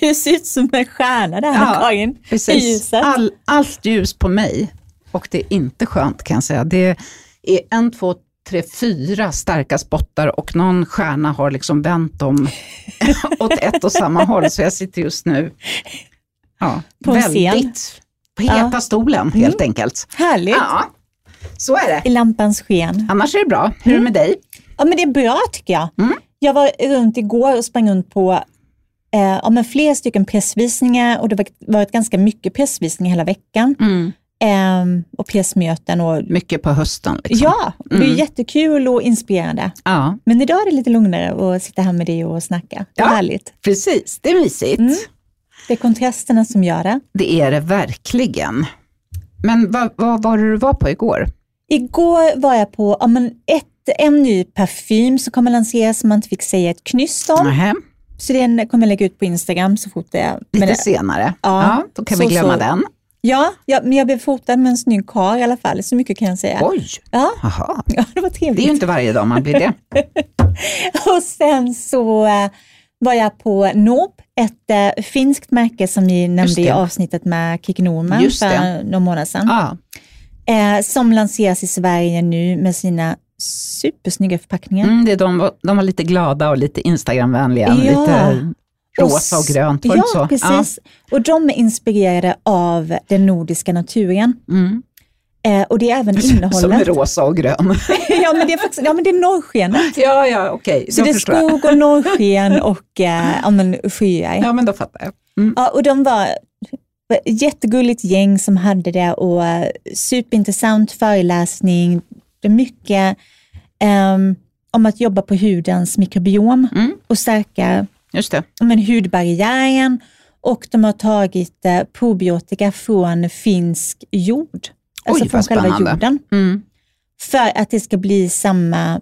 Du ser ut som en stjärna där Ja, Karin, i Precis. ljuset. All, allt ljus på mig och det är inte skönt kan jag säga. Det är en, två, tre, fyra starka spottar och någon stjärna har liksom vänt dem åt ett och samma håll. Så jag sitter just nu ja, På en scen. väldigt på heta Ja. stolen helt enkelt. Härligt. Ja, så är det. I lampans sken. Annars är det bra. Hur är det med dig? Ja men det är bra tycker jag. Mm. Jag var runt igår och sprang runt på eh, ja, men flera stycken pressvisningar och det har varit ganska mycket pressvisningar hela veckan. Eh, och pressmöten och Mycket på hösten. Liksom. ja, det är Mm. jättekul och inspirerande. ja, Men idag är det lite lugnare att sitta här med dig och snacka. Det är Ja. härligt. precis. Det är mysigt. Mm. Det är kontrasterna som gör det. Det är det verkligen. Men vad, vad var det du var på igår? Igår var jag på ja, men ett, en ny parfym som kommer lanseras som man inte fick säga ett knyst om. Nähä, Så den kommer jag lägga ut på Instagram så fort det är. lite det, senare. Ja, Ja, då kan så- vi glömma så. den. ja, ja, men jag blev fotad med en snygg karl i alla fall, så mycket kan jag säga. Oj, Ja, Aha. ja, det var det är trevligt. ju inte varje dag man blir det. Och sen så eh, var jag på Nob, ett eh, finskt märke som ni nämnde i avsnittet med Kikki Norman för några månader sedan. Ja, Eh, som lanseras i Sverige nu med sina supersnygga förpackningar. mm, det är de, de var lite glada och lite Instagramvänliga. Ja. Lite rosa och grönt, var Ja, så? precis. Och de är inspirerade av den nordiska naturen. Ja. Mm. Eh, och det är även Som är innehållet. rosa och grön. ja, men det är faktiskt, ja, men det är norrskenet. ja, ja, okej. Så då det är skog och norrsken och eh, ja, men skyar. Ja, men då fattar jag. Mm. Ja, och de var ett jättegulligt gäng som hade det och eh, superintressant föreläsning. Det mycket ehm, om att jobba på hudens mikrobiom Mm. och stärka Just det. men, hudbarriären. Och de har tagit eh, probiotika från finsk jord, alltså Oj, från själva spännande. jorden. Mm. För att det ska bli samma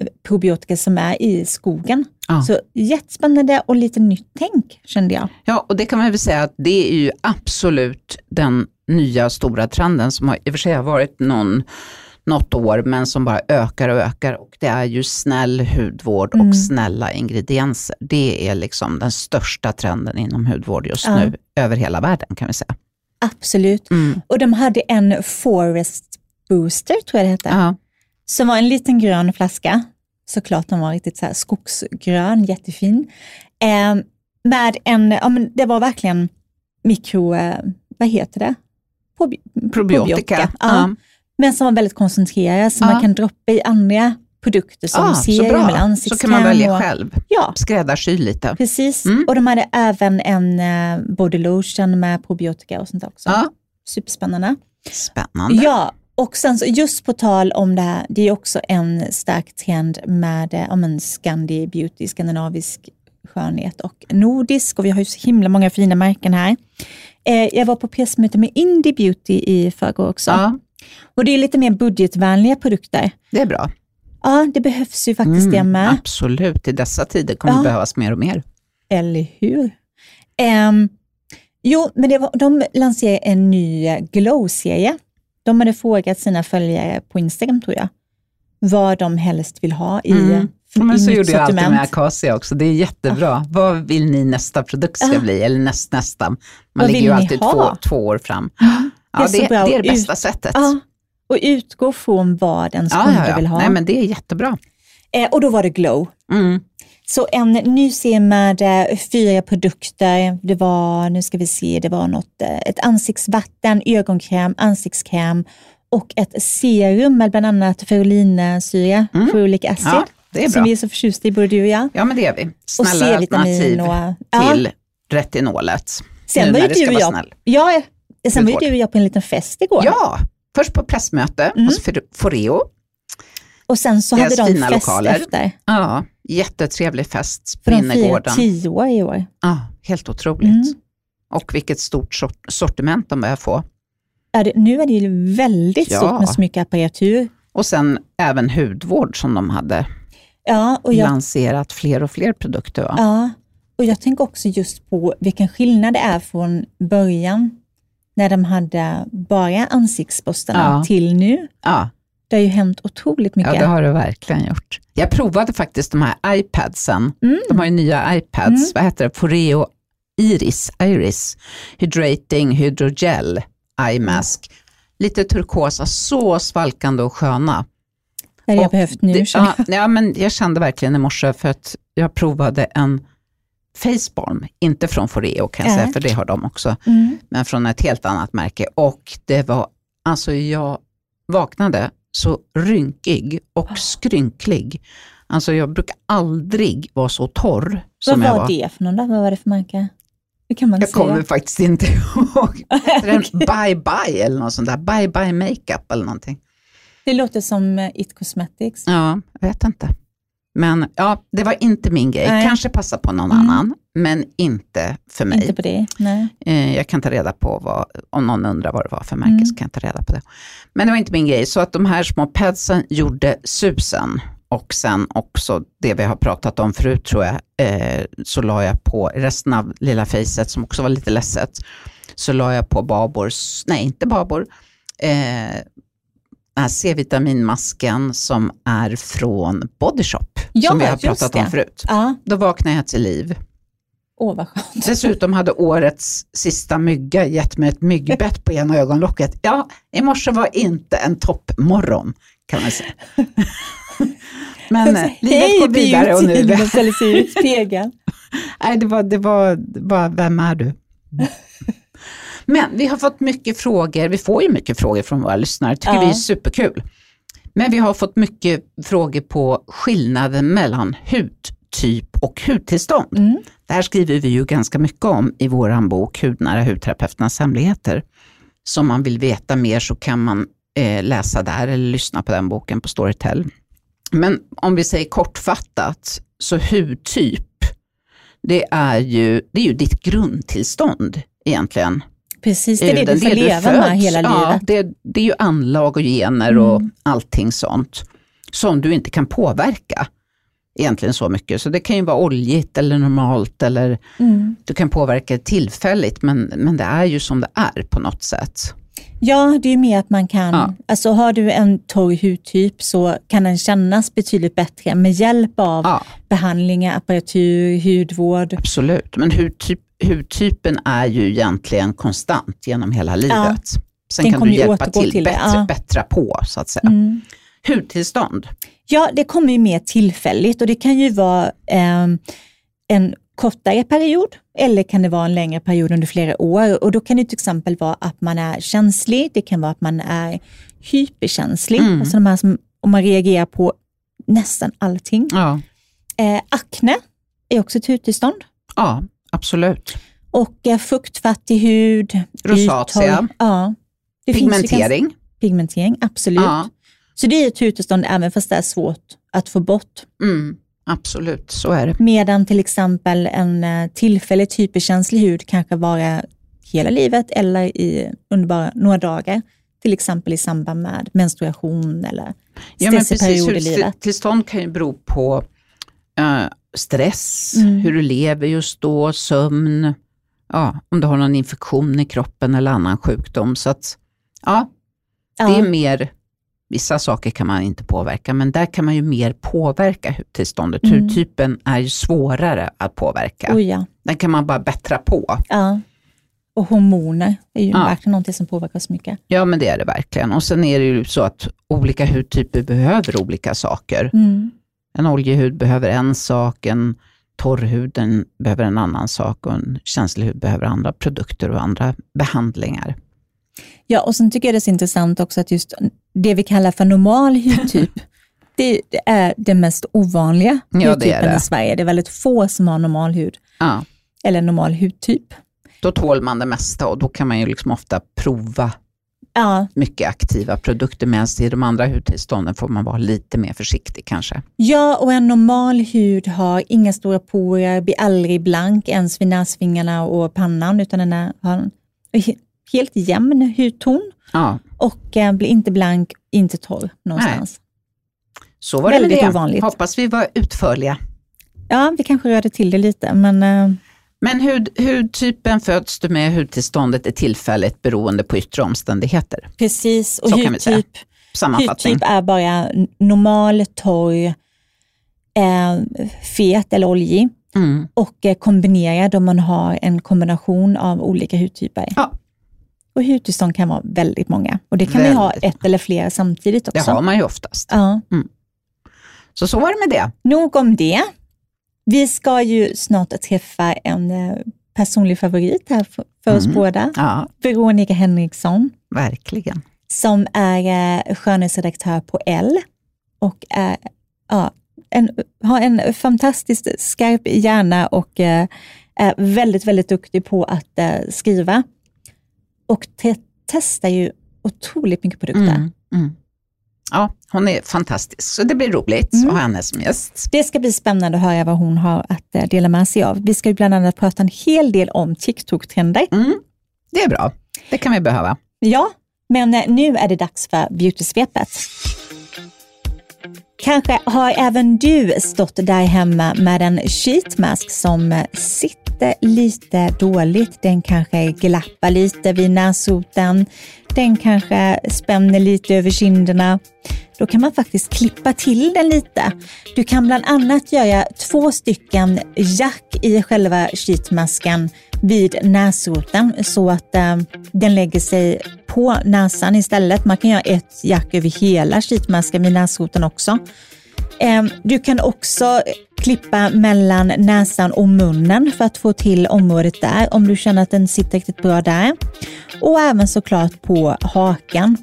eh, probiotika som är i skogen. Ja. Så jättespännande och lite nytt tänk kände jag. Ja, och det kan man väl säga att det är ju absolut den nya stora trenden som har, i och för sig har varit någon, något år, men som bara ökar och ökar. Och det är ju snäll hudvård Mm. och snälla ingredienser. Det är liksom den största trenden inom hudvård just Ja. nu, över hela världen kan vi säga. Absolut. Mm. Och de hade en Forest Booster, tror jag det hette, Ja. som var en liten grön flaska. Såklart den var riktigt så här skogsgrön, jättefin. Eh, med en, ja men det var verkligen mikro, eh, vad heter det? Probi- Probiotika. Ja. Ja. Men som var väldigt koncentrerad, så Ja. man kan droppa i andra produkter som Ah, så serum eller Så ansiktskräm. kan man välja och, själv, Ja, skräddarsy lite. precis. Mm. Och de hade även en eh, body lotion med probiotika och sånt också. Ja. Superspännande. Spännande. Ja, och sen så just på tal om det här, det är också en stark trend med eh, ja, men Scandi Beauty, skandinavisk skönhet och nordisk och vi har ju så himla många fina märken här. Eh, jag var på pressmöte med Indie Beauty i förrgår också Ja, och det är lite mer budgetvänliga produkter. det är bra. Ja, det behövs ju faktiskt det med. absolut, i dessa tider kommer Ja. det behövas mer och mer. Eller hur? Ehm, jo, men det var, de lanserade en ny eh, Glow-serie. De hade frågat sina följare på Instagram, tror jag, vad de helst vill ha i, Mm. Ja, men så gjorde jag alltid med Acacia också. Det är jättebra. Vad vill ni nästa produkt ska Ja. bli? Eller näst, nästa. Man Vad ligger ju alltid två, två år fram. Det Ja, är så det, det är det bästa ut- sättet. Ja, och utgå från vad ens ja, kunder ja, vill ja. ha. Nej, men det är jättebra. eh, och då var det Glow. Mm. Så en ny serie med eh, fyra produkter. Det var, nu ska vi se, det var något, eh, ett ansiktsvatten, ögonkräm, ansiktskräm och ett serum med bland annat ferulinsyra, Mm. ferulic acid, Ja, det är som bra. vi är så förtjusta i både du och jag. Ja, men det är vi. Och Snälla alternativ C-vitamin och... Ja, till retinolet. sen var ju det du och jag, ja, sen var ju du och jag på en liten fest igår. Ja, först på pressmöte Mm. hos For- Foreo. Och sen så hade de fina fest lokaler. efter. Ja, jättetrevlig fest på För de innergården. tio år i år. Ja, helt otroligt. Mm. Och vilket stort sort- sortiment de börjar få. Är det, nu är det ju väldigt Ja. stort med så mycket apparatur. Och sen även hudvård som de hade Ja, och jag lanserat fler och fler produkter. Va? Ja, och jag tänker också just på vilken skillnad det är från början när de hade bara ansiktsborstarna Ja. till nu. Ja, Det har ju hänt otroligt mycket. ja, det har det verkligen gjort. Jag provade faktiskt de här iPadsen. Mm. De har ju nya iPads. Mm. Vad heter det? Foreo Iris, Iris Hydrating Hydrogel Eye Mask. Lite turkosa, så svalkande och sköna. Det hade jag behövt nu. det, ja, ja, men jag kände verkligen i morse för att jag provade en facebalm, inte från Foreo kan jag Ja. säga, för det har de också. Mm. men från ett helt annat märke. Och det var, alltså jag vaknade så rynkig och skrynklig. Alltså jag brukar aldrig vara så torr Vad som jag var var. det för någon då? Vad var det för märke? Det kan man Jag säga. kommer faktiskt inte ihåg. Den Bye Bye eller något sånt där, Bye Bye Makeup eller någonting. Det låter som It Cosmetics. Ja, jag vet inte. Men ja, det var inte min grej. Nej. Kanske passa på någon Mm. annan, men inte för mig. Inte på det, nej. Eh, jag kan ta reda på vad, om någon undrar vad det var för märke, Mm. så kan jag ta reda på det. Men det var inte min grej, så att de här små padsen gjorde susen. Och sen också det vi har pratat om förut tror jag, eh, så la jag på resten av lilla facet som också var lite ledset, så la jag på Babors, nej inte Babor, eh, C-vitaminmasken som är från Body Shop, Ja, som vi har pratat om det. förut. Ja, Då vaknade jag till liv. åh vad skönt. Dessutom hade årets sista mygga gett mig ett myggbett på ena ögonlocket. Ja, i morse var inte en toppmorgon kan man säga. Men eh, livet går vidare och nu... Man ställer sig i spegeln. Nej, det var, det var bara, vem är du? Men vi har fått mycket frågor, vi får ju mycket frågor från våra lyssnare, tycker Ja. vi är superkul. Men vi har fått mycket frågor på skillnaden mellan hudtyp och hudtillstånd. Mm. Det här skriver vi ju ganska mycket om i vår bok Hudnära hudterapeuternas hemligheter. Så om man vill veta mer så kan man eh, läsa där eller lyssna på den boken på Storytel. Men om vi säger kortfattat, så hudtyp, det är ju, det är ju ditt grundtillstånd egentligen. Precis, det är det Den du får leva föds. med hela ja, livet. Det, det är ju anlag och gener och Mm. allting sånt som du inte kan påverka egentligen så mycket. Så det kan ju vara oljigt eller normalt eller Mm. du kan påverka det tillfälligt men, men det är ju som det är på något sätt. Ja, det är ju mer att man kan, Ja. alltså har du en torr hudtyp så kan den kännas betydligt bättre med hjälp av Ja, behandlingar, apparatur, hudvård. absolut. Men hudtyp, hudtypen är ju egentligen konstant genom hela livet. Sen Den kan du hjälpa till, till bättre, ja. bättra på så att säga. Mm. Hudtillstånd, Ja, det kommer ju mer tillfälligt och det kan ju vara ehm, en kortare period eller kan det vara en längre period under flera år. Och då kan det till exempel vara att man är känslig, det kan vara att man är hyperkänslig, Mm. alltså de här som om man reagerar på nästan allting. ja, Eh, akne är också ett hudtillstånd. ja absolut. Och eh, fuktfattig hud. Rosacea. Ja. Det finns ju ganska- Pigmentering. pigmentering, absolut. Ja. Så det är ett hudtillstånd även fast det är svårt att få bort. Mm, absolut, så är det. Medan till exempel en eh, tillfälligt hyperkänslig hud kanske vara hela livet eller i, under bara några dagar. Till exempel i samband med menstruation eller Ja, men precis. i livet. Hudtillstånd kan ju bero på eh, stress, Mm. hur du lever just då, sömn, ja, om du har någon infektion i kroppen eller annan sjukdom. Så att, ja, det är Ja, mer, vissa saker kan man inte påverka, men där kan man ju mer påverka hudtillståndet. Mm. Hudtypen är ju svårare att påverka. oj ja. Den kan man bara bättra på. ja. Och hormoner är ju Ja. verkligen någonting som påverkar oss mycket. Ja, men det är det verkligen. Och sen är det ju så att olika hudtyper behöver olika saker. Mm. En oljehud behöver en sak, en torrhud den behöver en annan sak och en känslig hud behöver andra produkter och andra behandlingar. Ja, och sen tycker jag det är så intressant också att just det vi kallar för normal hudtyp, det, det är den mest ovanliga Ja, det hudtypen det. i Sverige. Det är väldigt få som har normal hud, Ja, eller normal hudtyp. då tål man det mesta och då kan man ju liksom ofta prova Ja, mycket aktiva produkter medan i de andra hudtillstånden får man vara lite mer försiktig kanske. ja, och en normal hud har inga stora porer, blir aldrig blank ens vid näsvingarna och pannan, utan den är, har en he- helt jämn hudton Ja, och eh, blir inte blank, inte torr någonstans. så var det Väldigt det. ovanligt. Hoppas vi var utförliga. Ja, vi kanske rörde till det lite, men eh, Men hud, hudtypen föds du med, hudtillståndet är tillfälligt beroende på yttre omständigheter. precis. Och Så hudtyp. Hudtyp är bara normal, torr, eh, fet eller oljig. Mm. och eh, kombinera då man har en kombination av olika hudtyper. Ja. Och hudtillstånd kan vara väldigt många och det kan vi ha Väldigt ett eller flera samtidigt Det också. har man ju oftast. Ja. Så så var det med det. Nog om det. Vi ska ju snart träffa en eh, personlig favorit här för, oss Mm. båda. Ja, Veronica Henriksson, verkligen. som är eh, skönhetsredaktör på L och är, ja, en, har en fantastiskt skarp hjärna och eh, är väldigt, väldigt duktig på att skriva. Och te testar ju otroligt mycket produkter. Mm. Mm. Ja, hon är fantastisk, så det blir roligt Mm. att ha henne som gäst. Det ska bli spännande att höra vad hon har att eh, dela med sig av. Vi ska ju bland annat prata en hel del om TikTok-trender. Mm. Det är bra, det kan vi behöva. Ja, men eh, nu är det dags för beautysvepet. Kanske har även du stått där hemma med en sheetmask som sitter lite dåligt. Den kanske glappar lite vid näsroten. Den kanske spänner lite över kinderna. Då kan man faktiskt klippa till den lite. Du kan bland annat göra två stycken jack i själva sheetmasken vid näsroten så att eh, den lägger sig på näsan istället. Man kan göra ett jack över hela sheetmasken vid näsroten också. Ehm, du kan också klippa mellan näsan och munnen för att få till området där om du känner att den sitter riktigt bra där. Och även såklart på hakan.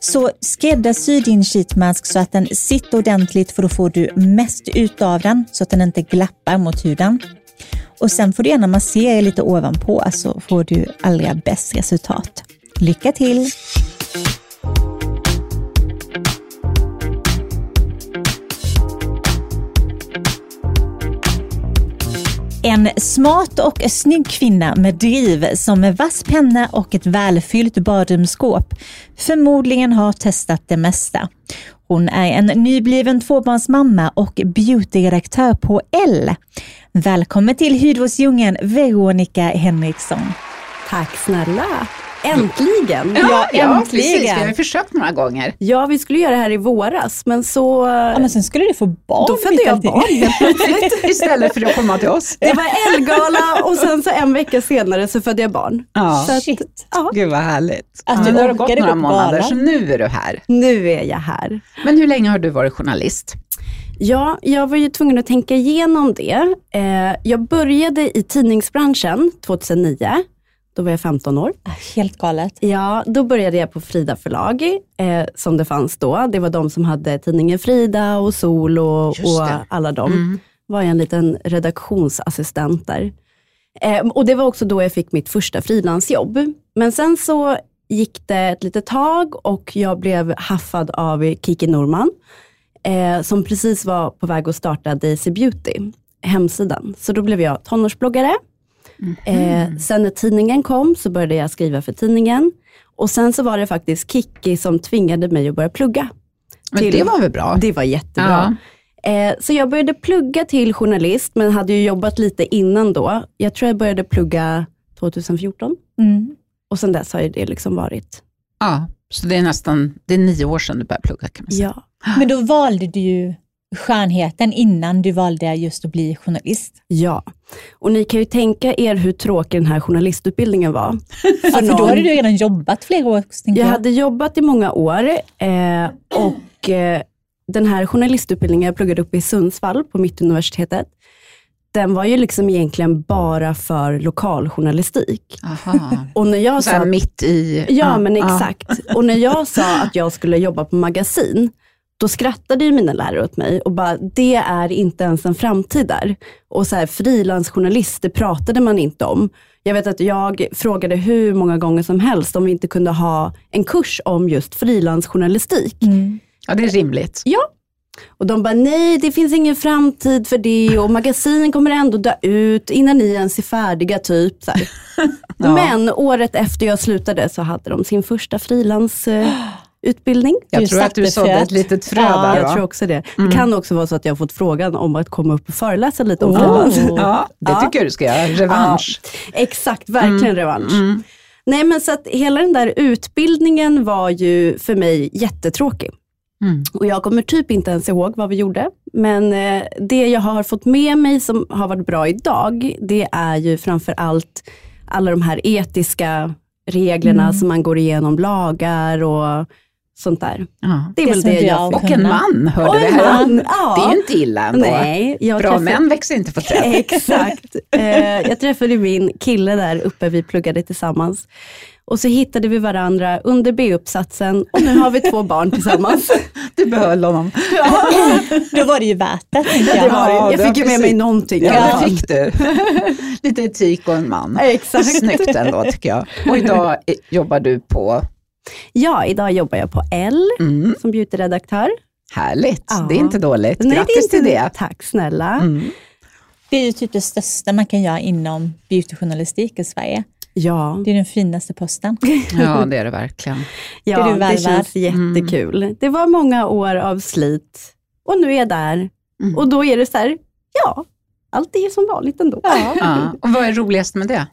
Så skräddarsy din sheetmask så att den sitter ordentligt för då får du mest ut av den så att den inte glappar mot huden. Och sen får du gärna massera lite ovanpå så får du allra bäst resultat. Lycka till! En smart och snygg kvinna med driv som med vass penna och ett välfyllt badrumsskåp förmodligen har testat det mesta. Hon är en nybliven tvåbarnsmamma och beautyredaktör på L. Välkommen till Hydrosdjungeln Veronica Henriksson. Tack snälla. Äntligen! Ja, precis. äntligen. Vi har ju försökt några gånger. Ja, vi skulle göra det här i våras, men så... Ja, men sen skulle du få barn. då födde jag allting. barn helt plötsligt. Istället för att komma till oss. Det var Elgala och sen så en vecka senare så födde jag barn. Ja. Så att, Shit. ja, Gud vad härligt. Att Nu du har gått några månader, så nu är du här. nu är jag här. Men hur länge har du varit journalist? Ja, jag var ju tvungen att tänka igenom det. Eh, jag började i tidningsbranschen 2009. Då var jag 15 år. Ah, Helt galet. Ja, då började jag på Frida förlag, eh, som det fanns då. Det var de som hade tidningen Frida och Sol och, och alla dem. Mm. var jag en liten redaktionsassistent där. Eh, och det var också då jag fick mitt första frilansjobb. Men sen så gick det ett litet tag och jag blev haffad av Kiki Norman, eh, som precis var på väg att starta Daisy Beauty, hemsidan. Så då blev jag tonårsbloggare. Eh, sen när tidningen kom så började jag skriva för tidningen. Och sen så var det faktiskt Kiki som tvingade mig att börja plugga. Men Till- det var väl bra? Det var jättebra. Eh, så jag började plugga till journalist, men hade ju jobbat lite innan då. Jag tror jag började plugga 2014 Mm. och sen dess har ju det liksom varit, Ja, så det är nästan det är nio år sedan du började plugga kan man säga. ja. Men då valde du ju skönheten innan du valde just att bli journalist. Ja, och ni kan ju tänka er hur tråkig den här journalistutbildningen var. Ja, för då någon- hade du redan jobbat flera år. Jag Jag hade jobbat i många år eh, och eh, den här journalistutbildningen jag pluggade upp i Sundsvall på Mittuniversitetet, den var ju liksom egentligen bara för lokaljournalistik. Aha. Och när jag Så sa här mitt i... Ja, men exakt. Och när jag sa att jag skulle jobba på magasin, då skrattade ju mina lärare åt mig och bara, det är inte ens en framtid där. Och så här, frilansjournalist, det pratade man inte om. Jag vet att jag frågade hur många gånger som helst om vi inte kunde ha en kurs om just frilansjournalistik. Mm. Ja, det är rimligt. Ja. Och de bara, nej det finns ingen framtid för det och magasin kommer ändå dö ut innan ni ens är färdiga typ. Ja. Men året efter jag slutade så hade de sin första frilansutbildning. Jag Du tror att du sådde ett litet frö Ja. där. jag va? tror också det. Mm. Det kan också vara så att jag har fått frågan om att komma upp och föreläsa lite om Oh. frilans. Ja, det Ja. tycker jag du ska göra. Revansch. Exakt, verkligen revansch. Mm. Nej men så att hela den där utbildningen var ju för mig jättetråkig. Mm. Och jag kommer typ inte ens ihåg vad vi gjorde. Men eh, det jag har fått med mig som har varit bra idag, det är ju framför allt alla de här etiska reglerna Mm. som man går igenom, lagar och sånt där. Ja. Det är Det väl det jag fick. Och en man, hörde vi här. man, ja. Det är ju inte illa ändå. Nej, jag Bra träffade- män växer inte på träd. Exakt. Eh, jag träffade min kille där uppe, vi pluggade tillsammans. Och så hittade vi varandra under B-uppsatsen och nu har vi två barn tillsammans. Du behöll honom. Då var det ju värt det, jag. Det var. Ja, jag fick ju med mig någonting. Ja, det fick du. Lite etik och en man. Exakt. Snyggt ändå tycker jag. Och idag jobbar du på, Ja, idag jobbar jag på L mm, som beautyredaktör. härligt, Ja. det är inte dåligt. Nej, Grattis det är till inte- det. Tack snälla. Mm. Det är ju typ det största man kan göra inom beautyjournalistik i Sverige. Ja, Det är den finaste posten. Ja, det är det verkligen. ja det väl känns jättekul. Det var många år av slit och nu är jag där. Mm. Och då är det så här, ja, allt är som vanligt ändå. Ja. Och vad är roligast med det?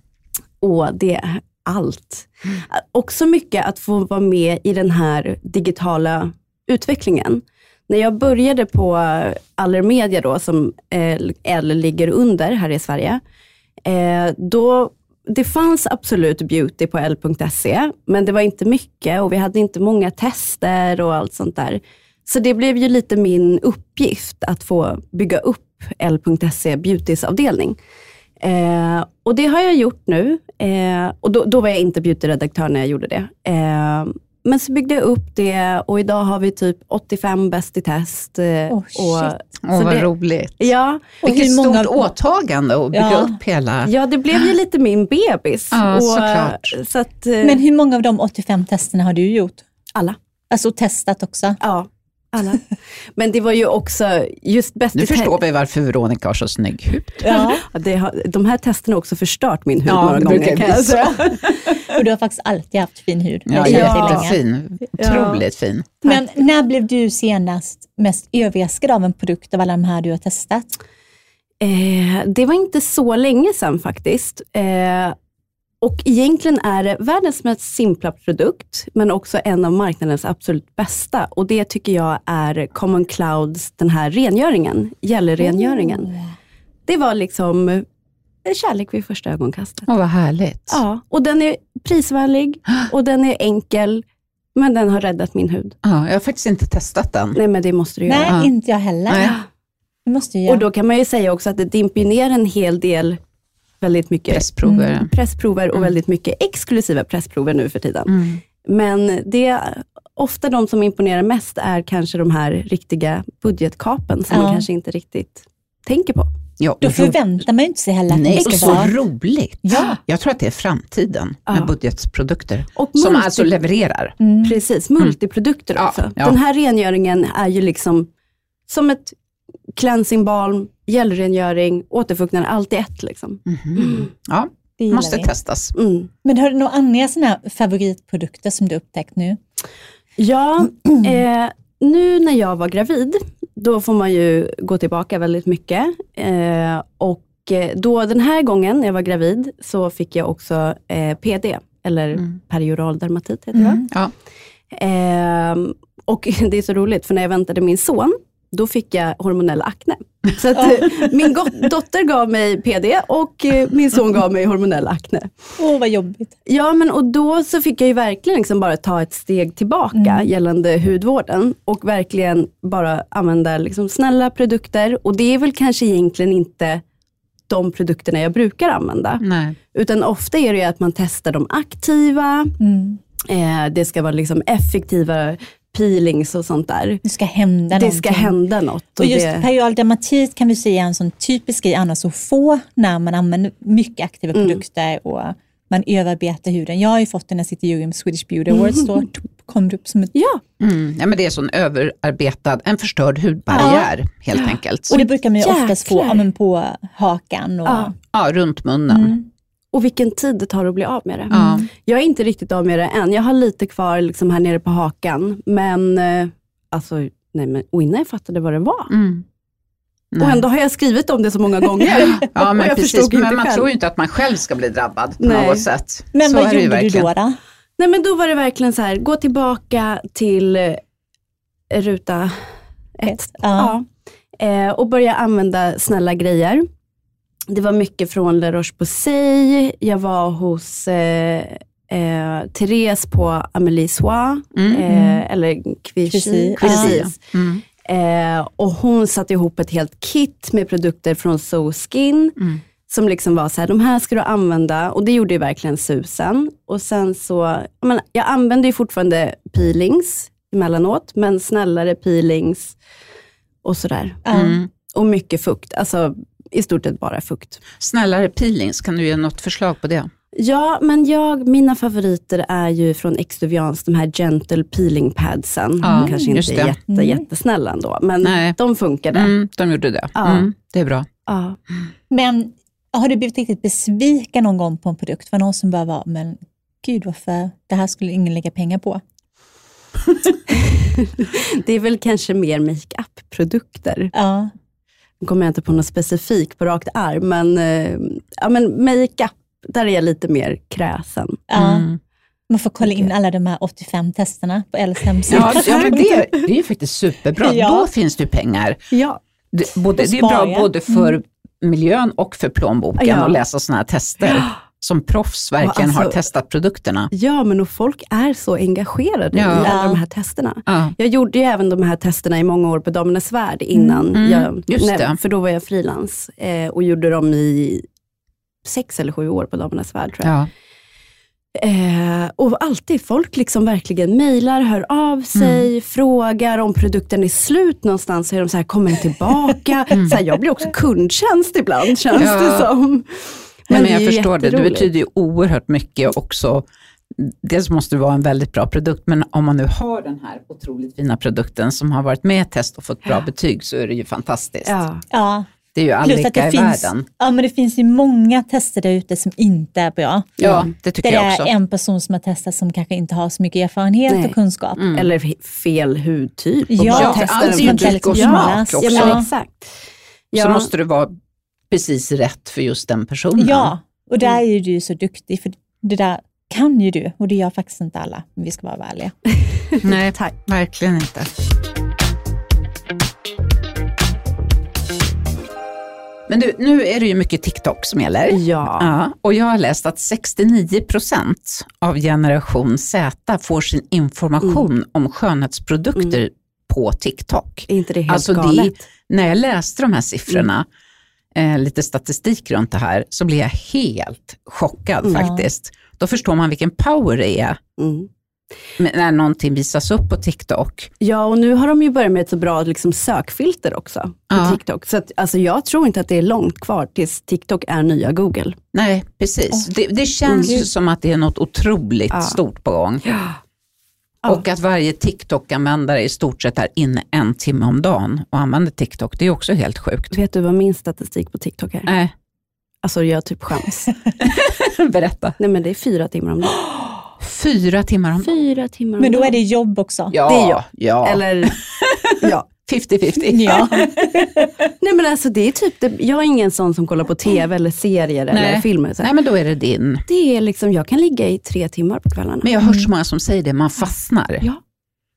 Och det allt. allt. Också mycket att få vara med i den här digitala utvecklingen. När jag började på Allermedia då, som eh, L ligger under här i Sverige, eh, då det fanns absolut beauty på L.se, men det var inte mycket och vi hade inte många tester och allt sånt där. Så det blev ju lite min uppgift att få bygga upp L.se beautysavdelning. avdelning. Eh, och det har jag gjort nu. Eh, och då, då var jag inte beautyredaktör när jag gjorde det. Eh, men så byggde jag upp det och idag har vi typ 85 bäst i test. Eh, Oh, och, shit. Åh, så vad det, roligt. Ja, Och Vilket hur många- stort åtagande att bygga Ja. upp hela... ja, det blev ju lite min bebis. Ja, och, såklart. Så att, eh, Men hur många av de 85 testerna har du gjort? alla. Alltså testat också? Ja, alla. Men det var ju också just bäst Nu förstår vi varför Veronica har så snygg hud. Ja. Ja, det har, de här testerna har också förstört min hud Ja, några det gånger kan jag säga. Och du har faktiskt alltid haft fin hud. Ja, Det har jag känt dig länge. jättefin. Otroligt fin. Men när blev du senast mest överraskad av en produkt av alla de här du har testat? Eh, det var inte så länge sedan faktiskt. Eh, och egentligen är det världens mest simpla produkt, men också en av marknadens absolut bästa. Och det tycker jag är Common Clouds, den här rengöringen, gällerengöringen. Oh. Det var liksom kärlek vid första ögonkastet. Åh, vad härligt. Ja, och den är prisvänlig och den är enkel, men den har räddat min hud. Ja, jag har faktiskt inte testat den. Nej, men det måste du Nej, göra. Ja. inte jag heller. Nej. Det måste göra. Och då kan man ju säga också att det dimper ner en hel del, väldigt mycket Pressprover. Mm, pressprover och väldigt mycket exklusiva pressprover nu för tiden. Mm. Men det är ofta de som imponerar mest är kanske de här riktiga budgetkapen som Ja. man kanske inte riktigt tänker på. Ja, Då förväntar man ju inte sig heller att Nej, det och så roligt. Ja. Jag tror att det är framtiden med Ja. budgetprodukter. Och Som multi- alltså levererar. Mm. Precis, multiprodukter Ja, också. ja. Den här rengöringen är ju liksom som ett cleansing balm, gelrengöring, återfuktande, allt i ett. Liksom. Mhm. Ja, Det måste vi. testas. Mm. Men har du några andra här favoritprodukter som du upptäckt nu? Ja, eh, nu när jag var gravid, då får man ju gå tillbaka väldigt mycket. Eh, och eh, då den här gången när jag var gravid så fick jag också eh, PD, eller Mm. perioral dermatit heter det? Mm. Ja. Ehm, och det är så roligt, för när jag väntade min son, då fick jag hormonell akne. Så att, eh, min dotter gav mig PD och eh, min son gav mig hormonell akne. Åh, vad jobbigt. Ja, men och då så fick jag ju verkligen liksom bara ta ett steg tillbaka Mm. gällande hudvården och verkligen bara använda liksom snälla produkter. Och det är väl kanske egentligen inte de produkterna jag brukar använda. Nej. Utan ofta är det att man testar de aktiva, Mm. eh, det ska vara liksom effektiva peelings och sånt där. Det ska hända Det ska någonting. hända något. Och just det, periodal dermatit kan vi säga är en sån typisk grej annars att få när man använder mycket aktiva Mm. produkter och man överarbetar huden. Jag har ju fått den när jag sitter i juryn på Swedish Beauty Awards, då kom det upp som ett... ja, Mm. Ja, men det är sån överarbetad, en förstörd hudbarriär helt enkelt. Och det brukar man ju oftast få jäklar. ja, men på hakan. Och, Ja. Ja, runt munnen. Mm. och vilken tid det tar att bli av med det. Ja. Jag är inte riktigt av med det än. Jag har lite kvar liksom här nere på hakan. Men, eh, alltså, nej, men och innan jag fattade vad det var. Mm. Och ändå har jag skrivit om det så många gånger. Ja, men jag precis. Men man själv. tror ju inte att man själv ska bli drabbad på Nej. något sätt. Men Så vad gjorde du då? då? Nej men då var det verkligen så här, gå tillbaka till eh, ruta ett. Ett, ja. Ja. Eh, och började använda snälla grejer. Det var mycket från La Roche-Posay. Jag var hos eh, eh, Therese på Amélie Soie, Mm. eh, eller Quichy. Mm. Eh, och hon satte ihop ett helt kit med produkter från So Skin. Mm. Som liksom var så här, de här ska du använda. Och det gjorde ju verkligen susen. Och sen så, jag, menar, jag använder ju fortfarande peelings emellanåt, men snällare peelings och sådär. Mm. Och mycket fukt, alltså i stort sett bara fukt. Snällare peelings, kan du ge något förslag på det? Ja, men jag, mina favoriter är ju från Extuvians, de här gentle peeling padsen. Ja, de kanske inte är jätte, Mm. jättesnälla ändå, men Nej. de funkade. Mm, de gjorde det. Ja. Mm, det är bra. Ja. Men har du blivit riktigt besviken någon gång på en produkt? Var någon som bara var, men gud varför, det här skulle ingen lägga pengar på. Det är väl kanske mer makeup-produkter. Ja, Nu kommer jag inte på något specifikt på rakt arm, men, eh, ja, men makeup, där är jag lite mer kräsen. Mm. Man får kolla in alla de här 85 testerna på Ls hemsida. Ja, ja men det, det är ju faktiskt superbra. Ja. Då finns det ju pengar. Ja, Det, både, det är bra både för miljön och för plånboken Ja. att läsa sådana här tester. Som proffs verkligen alltså- har testat produkterna. ja men och folk är så engagerade Ja. i alla de här testerna. Ja. Jag gjorde ju även de här testerna i många år på Damernas Värld innan. Mm, jag, just nej. För då var jag frilans eh, och gjorde dem i sex eller sju år på Damernas Värld tror jag. Ja. Eh, och alltid folk liksom verkligen mejlar, hör av sig, Mm. frågar om produkten är slut någonstans. Så är de så här, kommer den tillbaka? Så här, jag blir också kundtjänst ibland känns Mm. Ja. det som. Nej, men det jag förstår det. Det betyder ju oerhört mycket också. Dels måste det vara en väldigt bra produkt, men om man nu har den här otroligt fina produkten som har varit med i test och fått bra Ja. betyg så är det ju fantastiskt. Ja. Ja. Det är ju all Plus att lycka det i finns, världen. ja, men det finns ju många tester där ute som inte är bra. Ja, det tycker det jag också. är en person som har testat som kanske inte har så mycket erfarenhet Nej. och kunskap. Mm. Eller fel hudtyp. Ja, bara för testa allt är ju dryck och ja, smak ja, också. Ja. exakt. Så Ja. måste det vara precis rätt för just den personen. Ja, och där är du så duktig, för det där kan ju du och det gör faktiskt inte alla, om vi ska vara ärliga. Nej, Tack. verkligen inte. Men du, nu är det ju mycket TikTok som gäller. Ja. Ja, och jag har läst att 69% av generation Z får sin information Mm. om skönhetsprodukter på TikTok. Är inte det helt Alltså det, galet? när jag läste de här siffrorna, Mm. Eh, lite statistik runt det här, så blev jag helt chockad Mm. faktiskt. Då förstår man vilken power det är Mm. när någonting visas upp på TikTok. Ja, och nu har de ju börjat med ett så bra liksom, sökfilter också på Ja. TikTok. Så att, alltså, jag tror inte att det är långt kvar tills TikTok är nya Google. Nej, precis. Det, det känns Mm. som att det är något otroligt Ja. stort på gång. Ja. Och att varje TikTok-användare i stort sett är inne en timme om dagen och använder TikTok, det är också helt sjukt. Vet du vad min statistik på TikTok är? Nej, Alltså jag typ skäms. berätta. Nej men det är fyra timmar om dagen. Fyra timmar om dagen. Fyra timmar om Men då dagen. är det jobb också. Ja, Det är jag. ja. Eller, ja. 50-50. Ja. Nej men alltså det är typ, det, jag är ingen sån som kollar på tv eller serier eller Nej. filmer. Så. Nej, men då är det din. Det är liksom, jag kan ligga i tre timmar på kvällarna. Men jag har hört så många som säger det, man fastnar. Ja.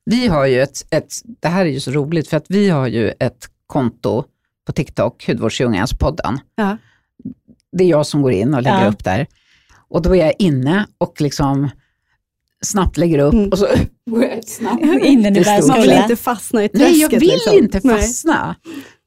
Vi har ju ett, ett, det här är ju så roligt för att vi har ju ett konto på TikTok, Hudvårdsdjungelns podden. Ja. Det är jag som går in och lägger Ja. upp där. Och då är jag inne och liksom snabbt lägger upp Mm. och så går jag snabbt Innan du börjar Man vill inte fastna i träsket. Nej, jag vill liksom. inte Nej. fastna.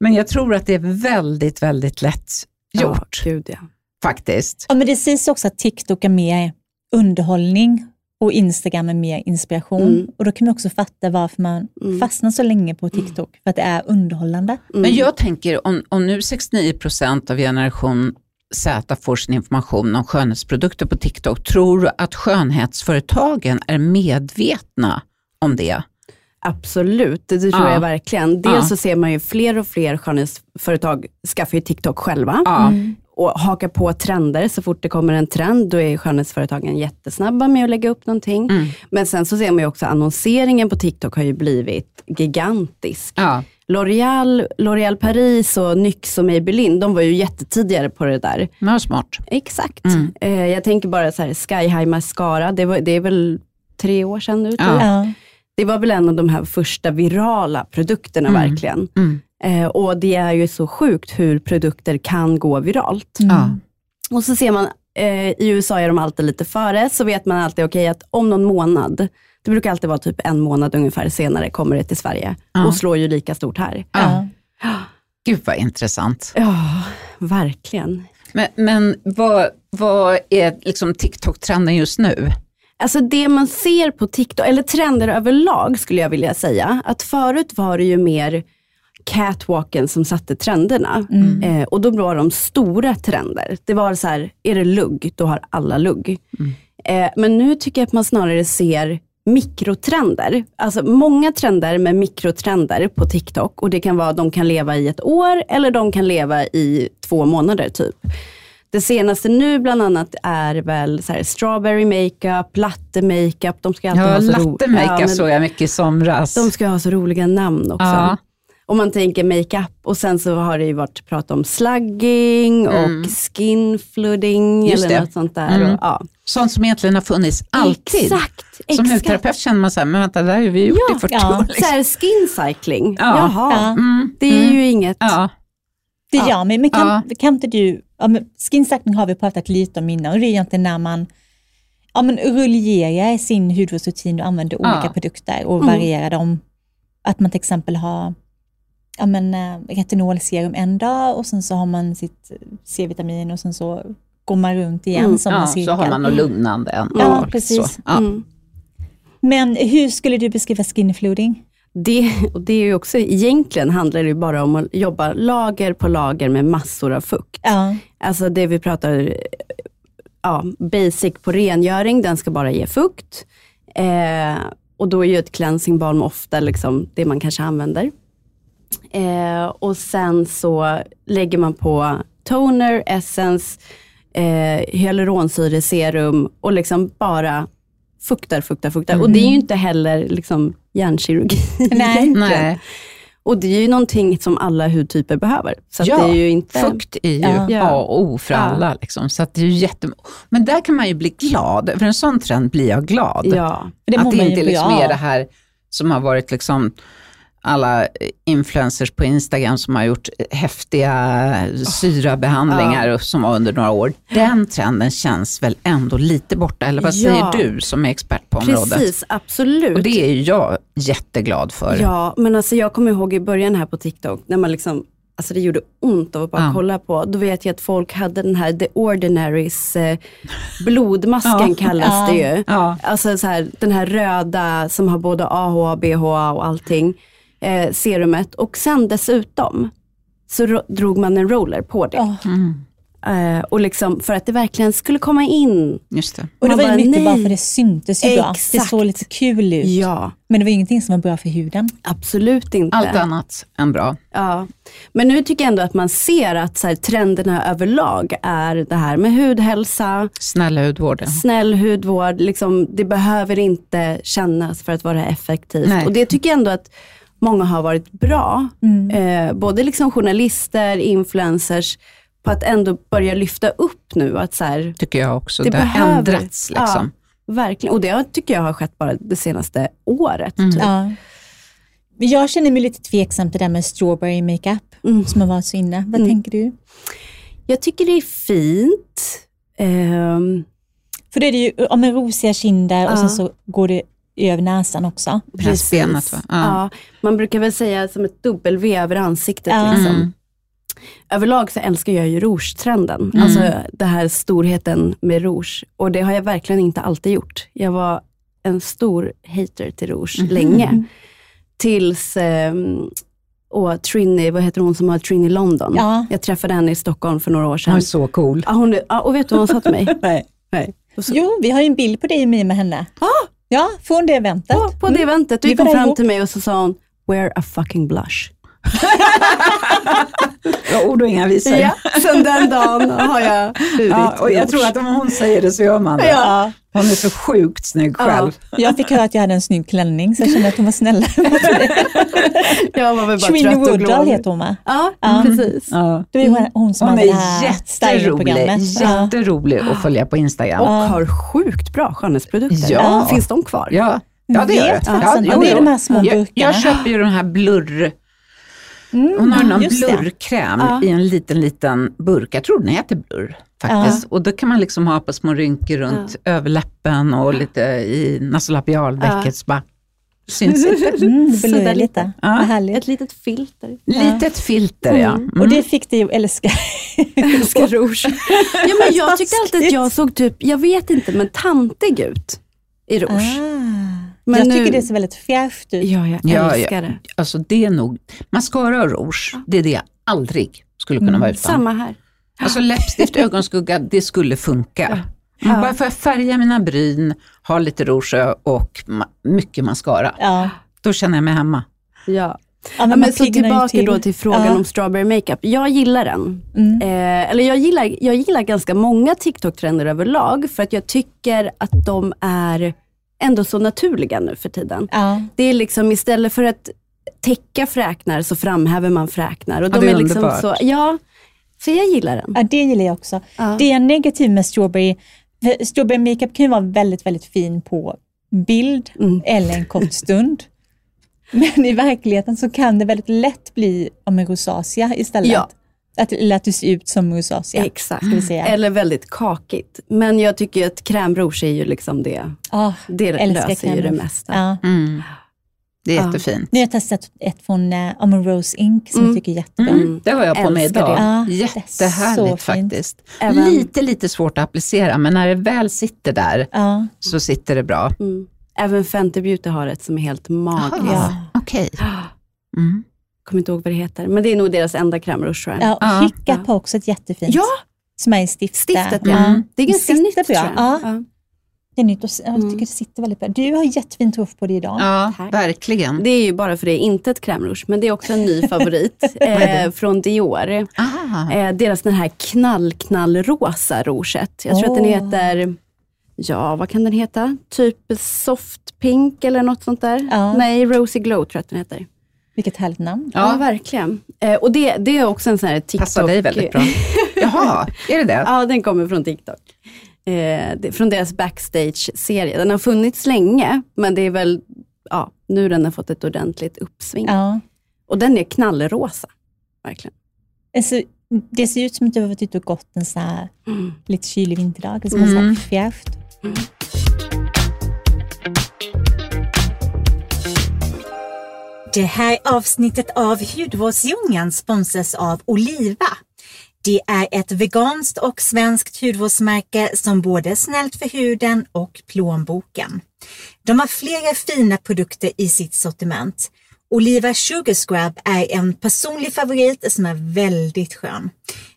Men jag tror att det är väldigt, väldigt lätt gjort Ja, gud ja. faktiskt. Ja, men det sägs också att TikTok är mer underhållning och Instagram är mer inspiration. Mm. Och då kan man också fatta varför man Mm. fastnar så länge på TikTok, för att det är underhållande. Mm. Men jag tänker om, om nu 69% av generation Z får sin information om skönhetsprodukter på TikTok, tror du att skönhetsföretagen är medvetna om det? Absolut, det, tror Ja. jag verkligen. Dels Ja. så ser man ju fler och fler skönhetsföretag skaffar ju TikTok själva Ja, och hakar på trender. Så fort det kommer en trend, då är skönhetsföretagen jättesnabba med att lägga upp någonting. Mm. Men sen så ser man ju också annonseringen på TikTok har ju blivit gigantisk. ja. L'Oreal, L'Oreal Paris och NYX och Maybelline, de var ju jättetidigare på det där. Vad smart. Exakt. Mm. Eh, jag tänker bara så här, Sky High Mascara, det, var, det är väl tre år sedan nu. tror Ja. jag. Ja. det var väl en av de här första virala produkterna Mm. verkligen. Mm. Eh, och det är ju så sjukt hur produkter kan gå viralt. Ja. Och så ser man, eh, i USA är de alltid lite före, så vet man alltid okej att om någon månad, det brukar alltid vara typ en månad ungefär senare, kommer det till Sverige Ja. och slår ju lika stort här. Ja. Gud vad intressant. Ja, verkligen. Men, men vad, vad är liksom TikTok-trenden just nu? Alltså det man ser på TikTok, eller trender överlag skulle jag vilja säga, att förut var det ju mer catwalken som satte trenderna. Mm. Eh, och då var de stora trender. Det var så här, är det lugg, då har alla lugg. Eh, men nu tycker jag att man snarare ser mikrotrender. Alltså många trender med mikrotrender på TikTok. Och det kan vara, de kan leva i ett år eller de kan leva i två månader typ. Det senaste nu bland annat är väl så här, strawberry makeup, latte makeup. De ska alltid Ja, ha så latte makeup Ja, såg jag mycket i somras. De ska ha så roliga namn också. Ja. Om man tänker makeup och sen så har det ju varit prat om slugging Mm. och skin flooding Just eller det. något sånt där. Mm. Och, ja. Sånt som egentligen har funnits alltid. Exakt. Som exakt. hudterapeut känner man så här, men vänta, det här har vi gjort Ja, i 40 ja. år. Så Liksom. här, skin cycling, Ja. jaha. Ja. Mm, Det är mm. ju inget. Ja, Det Ja. gör mig, men kan, Ja. kan inte du, ja, men skinsuckning har vi pratat lite om innan och det är egentligen när man ja, men ruljerar sin hudvårdsrutin och använder Ja. olika produkter och Mm. varierar dem. Att man till exempel har ja, men, äh, retinolserum en dag och sen så har man sitt C-vitamin och sen så går man runt igen Mm. som ja en så har man något lugnande en Ja, dag, precis. Så. Ja. Mm. Men hur skulle du beskriva skin flooding? Det, och det är ju också, egentligen handlar det bara om att jobba lager på lager med massor av fukt. Ja. Alltså det vi pratar, ja, basic på rengöring, den ska bara ge fukt. Eh, och då är ju ett cleansing balm ofta liksom det man kanske använder. Eh, och sen så lägger man på toner, essence, eh, hyaluronsyreserum och liksom bara fuktar, fuktar, fuktar. Och det är ju inte heller liksom hjärnkirurgi. Nej. Nej, Och det är ju någonting som alla hudtyper behöver. Så Ja, det är ju inte... fukt är ju Ja. A och O för Ja. alla. Liksom. Så att det är ju jätte... Men där kan man ju bli glad. För en sån trend blir jag glad. Ja. Det att det inte liksom är det här som har varit liksom alla influencers på Instagram som har gjort häftiga syrabehandlingar och som var under några år. Den trenden känns väl ändå lite borta, eller vad Ja. säger du som är expert på området? Precis, absolut. Och det är jag jätteglad för. Ja, men alltså jag kommer ihåg i början här på TikTok, när man liksom, alltså det gjorde ont att bara Ja. kolla på. Då vet jag att folk hade den här The Ordinaries, eh, blodmasken Ja. kallas det ju. Ja. Alltså så här, den här röda som har både AHA, BHA och allting, eh, serumet. Och sen dessutom så ro- drog man en roller på det. Ja. Mm, Eh, och liksom för att det verkligen skulle komma in. just det. Och det var ju bara, mycket bara nej. för det syntes ju bra. Det såg lite kul ut. Ja, Men det var ingenting som var bra för huden. absolut inte. Allt annat än bra. Ja, men nu tycker jag ändå att man ser att så här, trenderna överlag är det här med hudhälsa, Snälla hudvården. snäll hudvård. Liksom, det behöver inte kännas för att vara effektivt. Nej. Och det tycker jag ändå att många har varit bra. Eh, både liksom journalister, influencers, på att ändå börja lyfta upp nu att så här, Tycker jag också. Det Det, har ändrats liksom. ja, verkligen. Och det tycker jag har skett bara det senaste året. Mm. Typ. Ja. Men jag känner mig lite tveksam till det där med strawberry makeup Mm. som har varit så inne. Vad Mm. tänker du? Jag tycker det är fint. Ehm, För det är det ju om en rosiga kinder och Ja. sen så går det över näsan också. Näsbenet, va? Ja. Ja. man brukar väl säga som ett W över ansiktet. Ja. Liksom. Mm. Överlag så älskar jag ju rouge-trenden. Mm. Alltså det här storheten med rouge. Och det har jag verkligen inte alltid gjort. Jag var en stor hater till rouge Mhm. länge. Tills ehm, och Trini, vad heter hon som har Trini London? Ja. Jag träffade henne i Stockholm för några år Hon sedan. är så cool. Ja, hon, ja, och vet du vad hon sa till mig? Nej. Nej. Så, Jo, vi har ju en bild på dig och mig med henne. Ja, från det eventet. på, på det eventet, Vi vi var kom fram ihop. till mig och så sa hon, wear a fucking blush. Ja, ord och inga visor. Ja, sen den dagen har jag burit Ja, och jag tror att om hon säger det så gör man det. Ja. Hon är så sjukt snygg Ja. själv. Jag fick höra att jag hade en snygg klänning så jag kände att hon var snällare mot mig. Jag var väl bara trött och Woodall heter hon va? Ja, Ja. precis. Ja. Det var hon- hon som Hon hade det är här jätterolig, jätterolig att följa på Och Instagram. har sjukt bra skönhetsprodukter. Ja. Finns de kvar? Ja, Ja, det gör det. Ja, det är de här små Jag, burkarna. jag köper ju den här blurr... Mm, Hon har någon blurrkräm Ja. i en liten, liten burk. Jag tror den heter blurr faktiskt. Och då kan man liksom ha på små rynkor runt överläppen och lite i nasolabialvecket. Ja. Syns inte. Mm, blurrar lite. Ja. Ett litet filter. Litet filter ja. Mm. Mm. Och det fick dig att älska. Älskar rouge. ja, men jag tyckte alltid att jag såg typ, jag vet inte, men tantig ut i rouge. Ah. Men jag nu- tycker det ser väldigt fräscht ut. Ja, jag Ja, älskar ja. det. Alltså det är nog, mascara och rouge, det är det jag aldrig skulle kunna vara utan. Samma här. Alltså läppstift, ögonskugga, det skulle funka. Mm, Ja. Bara för att färga mina bryn, ha lite rouge och ma- mycket mascara. Ja. Då känner jag mig hemma. Ja. Ja, Ja, man men så tillbaka till. då till frågan Ja. om strawberry makeup. Jag gillar den. Mm. Eh, eller jag gillar, jag gillar ganska många TikTok-trender överlag för att jag tycker att de är ändå så naturliga nu för tiden. Ja. Det är liksom istället för att täcka fräknar så framhäver man fräknar. Och Ja, de är är liksom så, ja, så jag gillar den. ja, det gillar jag också. Ja. Det är negativt med strawberry. för Strawberry makeup kan ju vara väldigt, väldigt fin på bild Mm. eller en kort stund. Men i verkligheten så kan det väldigt lätt bli om en rosacea istället. Ja. Att, eller att du ser ut som rosacea. Exakt. Ska vi säga. Eller väldigt kakigt. Men jag tycker ju att crème rouge är ju liksom det. Ah, Det löser ju crème det rouge. mesta. Ja. Mm. Det är Ja. jättefint. Nu har jag testat ett från uh, Amon Rose Ink som Mm. jag tycker är jättebra. Mm. Det har jag på mig idag. det. Ja, det är Jättehärligt faktiskt. Även- Lite, lite svårt att applicera, men när det väl sitter där Ja. så sitter det bra. Mm. Även Fenty Beauty har ett som är helt magiskt. Ja. Okej. Mm. Kommer inte ihåg vad det heter, men det är nog deras enda crème rouge tror jag. Ja, och Ja. Hiccup har också ett jättefint. Ja, Som är i stift. stiftet ja. Mm. Det är ganska nytt tror jag. Ja. Ja. Det är nytt och jag Mm. tycker det sitter väldigt bra. Du har jättefin tuff på dig idag. Ja, Tack. verkligen. Det är ju bara för det är inte ett crème rouge, men det är också en ny favorit eh, från Dior. Eh, deras den här knall, knallrosa rouget. Jag tror att den heter, ja vad kan den heta? Typ soft pink eller något sånt där. Ja. Nej, Rosy Glow tror jag att den heter. Vilket härligt namn. Ja, Ja, verkligen. Eh, och det, det är också en sån här TikTok. passar dig väldigt bra. Jaha, är det det? Ja, den kommer från TikTok. Eh, det, från deras backstage-serie. Den har funnits länge, men det är väl, ja, nu den har fått ett ordentligt uppsving. Ja. Och den är knallrosa, verkligen. Alltså, det ser ut som att du har varit ute och gått en så här Mm. lite kylig vinterdag. Det smakar Mm. så här fräscht. Det här avsnittet av Hudvårdsdjungeln sponsras av Oliva. Det är ett veganskt och svenskt hudvårdsmärke som både är snällt för huden och plånboken. De har flera fina produkter i sitt sortiment. Oliva Sugar Scrub är en personlig favorit som är väldigt skön.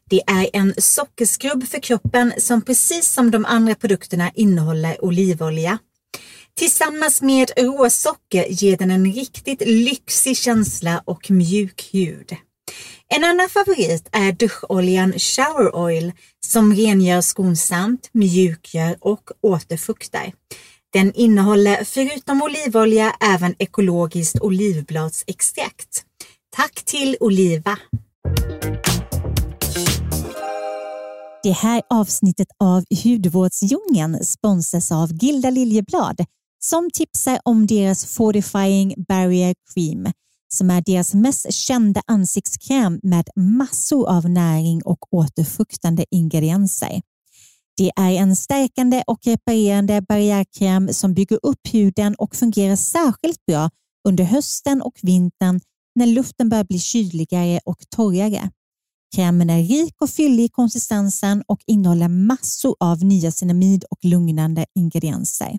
Det är en sockerskrubb för kroppen som precis som de andra produkterna innehåller olivolja. Tillsammans med råsocker ger den en riktigt lyxig känsla och mjuk hud. En annan favorit är duscholjan Shower Oil som rengör skonsamt, mjukgör och återfuktar. Den innehåller förutom olivolja även ekologiskt olivbladsextrakt. Tack till Oliva! Det här avsnittet av Hudvårdsdjungeln sponsras av Gilda Liljeblad som tipsar om deras Fortifying Barrier Cream som är deras mest kända ansiktskräm med massor av näring och återfuktande ingredienser. Det är en stärkande och reparerande barriärkräm som bygger upp huden och fungerar särskilt bra under hösten och vintern när luften börjar bli kyligare och torrare. Krämen är rik och fyllig i konsistensen och innehåller massor av niacinamid och lugnande ingredienser.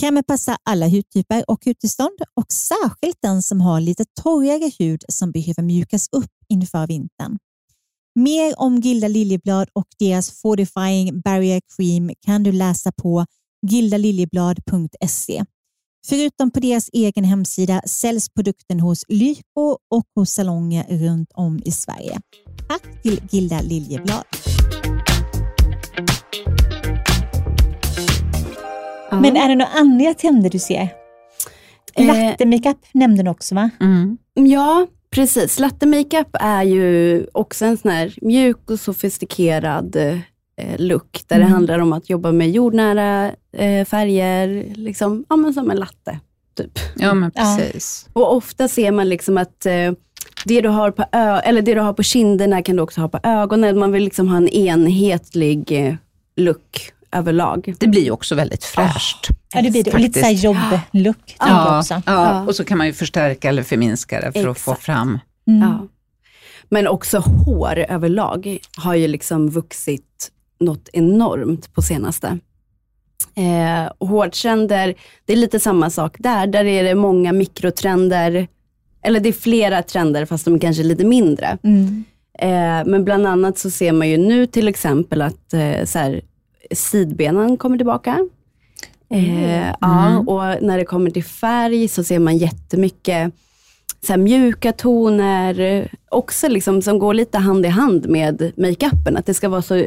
Krämen passar alla hudtyper och hudtillstånd och särskilt den som har lite torrare hud som behöver mjukas upp inför vintern. Mer om Gilda Liljeblad och deras Fortifying Barrier Cream kan du läsa på gildaliljeblad.se. Förutom på deras egen hemsida säljs produkten hos Lyko och hos salonger runt om i Sverige. Tack till Gilda Liljeblad. Ja. Men är det några andra trender du ser? Eh, Latte makeup nämnde du också va? Mm. Ja, precis. Latte makeup är ju också en sån här mjuk och sofistikerad eh, look, där Mm. det handlar om att jobba med jordnära eh, färger, liksom, ja, men som en latte. Typ. Ja, men Ja. precis. Och ofta ser man liksom att eh, det, du har på ö- eller det du har på kinderna kan du också ha på ögonen. Man vill liksom ha en enhetlig eh, look överlag. Det blir ju också väldigt fräscht. Ja, det blir det. Och lite så jobb-look Ja, också. ja, och så kan man ju förstärka eller förminska det för att få Exakt. fram. Mm. Ja. Men också hår överlag har ju liksom vuxit något enormt på senaste. Eh, hårtrender, det är lite samma sak där. Där är det många mikrotrender, eller det är flera trender fast de kanske är lite mindre. Mm. Eh, men bland annat så ser man ju nu till exempel att eh, så här, sidbenen kommer tillbaka. Eh, ja, och när det kommer till färg så ser man jättemycket så mjuka toner, eh, också liksom, som går lite hand i hand med makeupen. Att det ska vara så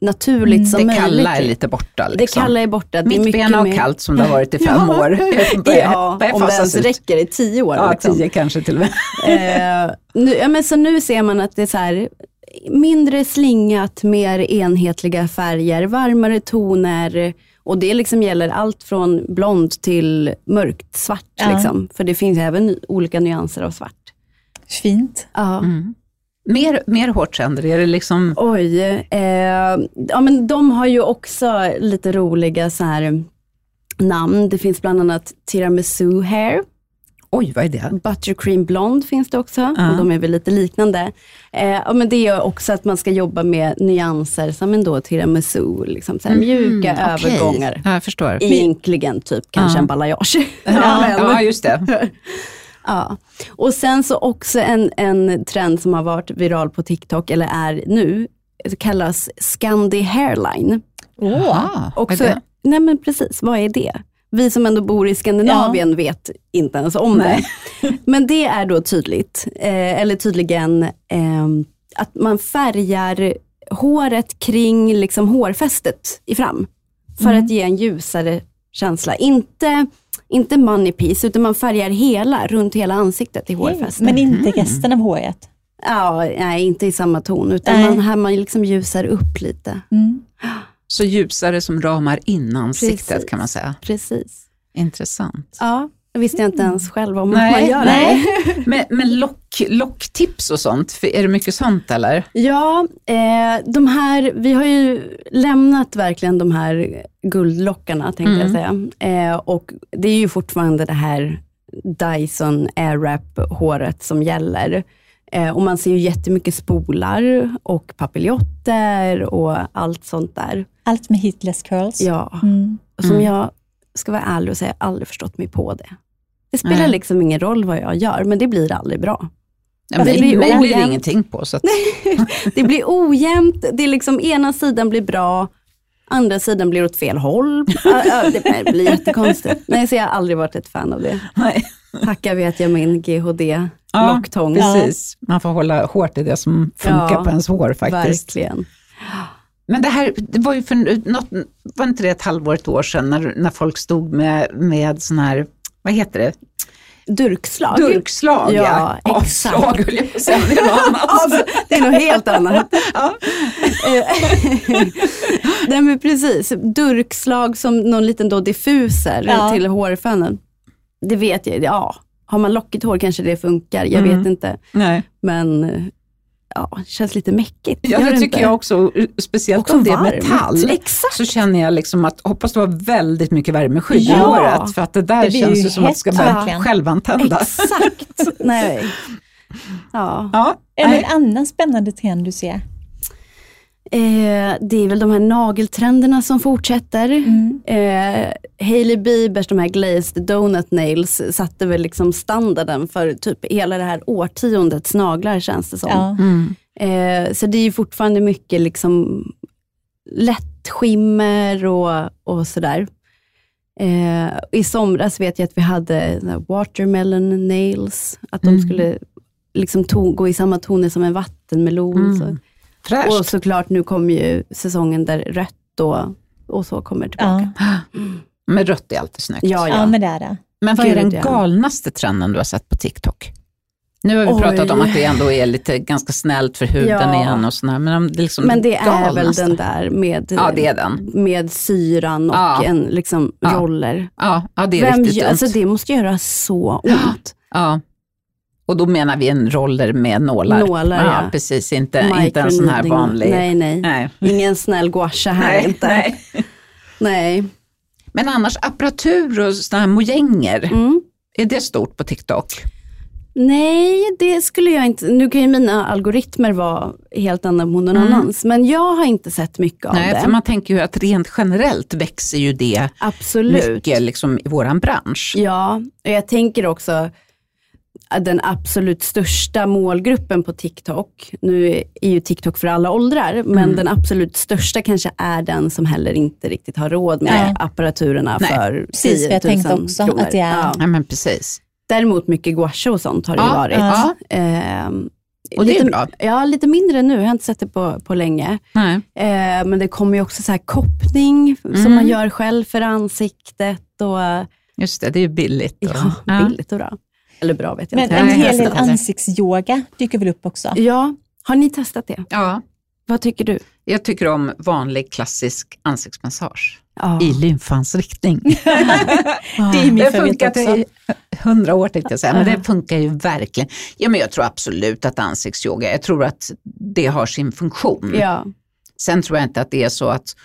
naturligt som Det möjligt. kalla är lite borta. Det Liksom. kalla är borta. Det är Mitt bena och mer- kallt som det har varit i fem Ja. år. Börjar- Ja, börjar om det ens ut. räcker i tio år. Ja, liksom. tio kanske till och med. Eh, nu, ja, men så nu ser man att det är så här, mindre slingat, mer enhetliga färger, varmare toner. Och det liksom gäller allt från blond till mörkt svart. Ja. Liksom. För det finns även olika nyanser av svart. Fint. Ja. Mm. Mer, mer hårtrender, är det liksom... Oj, eh, ja men de har ju också lite roliga så här namn. Det finns bland annat tiramisu hair. Oj, vad är det? Buttercream blond finns det också, Ja. och de är väl lite liknande. Eh, men det är också att man ska jobba med nyanser som en då tiramisu, liksom, så här, mjuka Mm, okej. övergångar. Ja, jag förstår. Egentligen typ kanske en balayage. Ja, ja, just det. Ja. Och sen så också en, en trend som har varit viral på TikTok, eller är nu, kallas Scandi hairline. Jaha, vad är Också, det? nej men precis, vad är det? Vi som ändå bor i Skandinavien vet inte ens om Nej. det. Men det är då tydligt, eh, eller tydligen eh, att man färgar håret kring liksom hårfästet i fram. För Mm. att ge en ljusare känsla. Inte, inte money piece, utan man färgar hela, runt hela ansiktet i hårfästet. Men inte resten av håret. Ja, nej, inte i samma ton, utan Nej. man, här man liksom ljusar upp lite. Mm. Så ljusare som ramar in ansiktet Precis. kan man säga. Precis. Intressant. Ja, det visste jag inte ens själv om Nej, man gör nej. det. Men, men lock, locktips och sånt, är det mycket sånt eller? Ja, eh, de här, vi har ju lämnat verkligen de här guldlockarna tänkte jag säga. Eh, och det är ju fortfarande det här Dyson Airwrap-håret som gäller. Eh, och man ser ju jättemycket spolar och papiljotter och allt sånt där. Allt med hitless curls. Ja, Mm. och som Mm. jag ska vara ärlig och säga, aldrig förstått mig på det. Det spelar Nej. liksom ingen roll vad jag gör, men det blir aldrig bra. Ja, Alltså, mig, det blir det ingenting på. Så att, Det blir ojämnt, det är liksom ena sidan blir bra, andra sidan blir åt fel håll. Det blir jättekonstigt. Nej, så jag har aldrig varit ett fan av det. nej. Tacka vet jag min GHD Ja, locktång. Precis, man får hålla hårt i det som funkar Ja, på ens hår faktiskt. Verkligen. Men det här, det var ju för något, var inte det ett halvår, ett år sedan när, när folk stod med, med sån här, vad heter det? Durkslag. Durkslag Ja, exakt. Avslag höll jag på att säga, det är något annat. Det är något helt annat. Ja. Nej men precis, durkslag som någon liten då diffuser Ja. till hårfönen. Det vet jag, ja. Har man lockigt hår kanske det funkar, jag Mm. vet inte. Nej. Men eh, ja, det känns lite mäckigt. Ja, det tycker inte? jag också, speciellt Också om det är metall. Exakt. Så känner jag liksom att, hoppas du har väldigt mycket värmeskydd i Ja. håret, för att det där Det känns ju som att det ska hett, verkligen. självantända. Exakt. Nej. Ja. Ja, Är det nej. en annan spännande trend du ser? Eh, det är väl de här nageltrenderna som fortsätter. Mm. Eh, Hailey Biebers, de här glazed donut nails, satte väl liksom standarden för typ hela det här årtiondets naglar känns det som. Ja. Mm. Eh, så det är ju fortfarande mycket liksom lätt skimmer och, och sådär. Eh, I somras vet jag att vi hade watermelon nails, att de Mm. skulle liksom to- gå i samma toner som en vattenmelon. Mm. Så. Fräscht. Och såklart nu kommer ju säsongen där rött och, och så kommer tillbaka. Ja. Men rött är alltid snyggt. Ja, ja, ja. men det är det. Men vad är den galnaste trenden du har sett på TikTok? Nu har vi Oj. pratat om att det ändå är lite ganska snällt för huden Ja. igen och sådär. Men, det, liksom Men det är väl den där med, Ja, det är den. med syran och Ja. en liksom Ja. roller. Ja, ja det är Vem riktigt gör, dumt. alltså det måste göra så Ja. ont. Ja. Och då menar vi en roller med nålar. Nålar, ja. Precis, inte, inte en sån här vanlig. Nej, nej. Nej. Ingen snäll gouache här inte. nej. nej. Men annars apparatur och såna här mojänger, Mm. är det stort på TikTok? Nej, det skulle jag inte. Nu kan ju mina algoritmer vara helt annorlunda än någon Mm. annans. Men jag har inte sett mycket av Nej, det. för man tänker ju att rent generellt växer ju det Absolut. mycket liksom, i våran bransch. Ja, och jag tänker också den absolut största målgruppen på TikTok, nu är ju TikTok för alla åldrar, men Mm. den absolut största kanske är den som heller inte riktigt har råd med Nej. apparaturerna Nej, för precis, 10 för jag 000 tänkte också kronor. att det är- Ja. Ja, men precis. Däremot mycket gouache och sånt har det ju Ja, varit. ja. Ehm, Och det är lite, bra. Ja, lite mindre nu. Jag har inte sett det på, på länge. Nej. Eh, men det kommer ju också så här koppning Mm. som man gör själv för ansiktet. Och, Just det, det är ju billigt. och- ja, billigt och bra. Eller bra vet jag Men inte. en hel del ansiktsyoga dyker väl upp också? Ja, har ni testat det? Ja, Vad tycker du? jag tycker om vanlig klassisk ansiktsmassage Ja. i lymfans riktning. Det är min Det har funkat också. i hundra år tänkte jag säga, men det funkar ju verkligen. Ja, men jag tror absolut att ansiktsyoga, jag tror att det har sin funktion. Ja. Sen tror jag inte att det är så att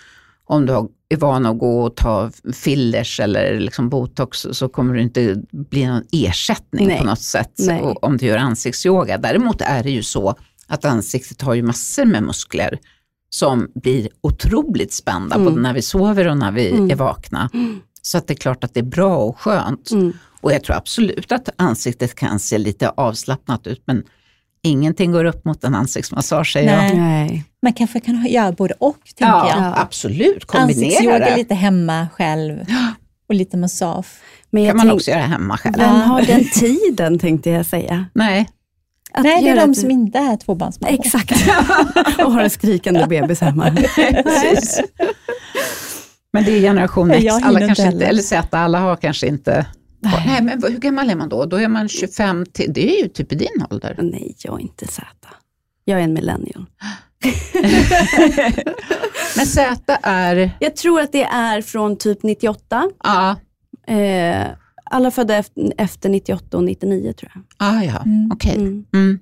om du är van att gå och ta fillers eller liksom botox så kommer det inte bli någon ersättning Nej. på något sätt om du gör ansiktsyoga. Däremot är det ju så att ansiktet har ju massor med muskler som blir otroligt spända Mm. både när vi sover och när vi Mm. är vakna. Så att det är klart att det är bra och skönt. Mm. Och jag tror absolut att ansiktet kan se lite avslappnat ut men ingenting går upp mot en ansiktsmassage säger jag. Nej. Nej. Man kanske kan ha- göra både och, tänker Ja, jag. Ja. absolut. Kombinera Ansiktsyoga det. lite hemma själv och lite massage. Men kan man tänk, också göra hemma själv. vem har den tiden tänkte jag säga. Nej, Att Nej, det är göra de ett- som inte är tvåbarnsmammor. Exakt. och har en skrikande bebis hemma. Men det är generation X, alla kanske inte, eller Z, alla har kanske inte Nej. Nej, men hur gammal är man då? Då är man 25 till, det är ju typ i din ålder. Nej, jag är inte Z. Jag är en millennial. Men Z är, Jag tror att det är från typ 98. ja, Eh, alla födda efter, efter 98 och 99 tror jag. ah, ja, Mm. okej. Mm. Mm.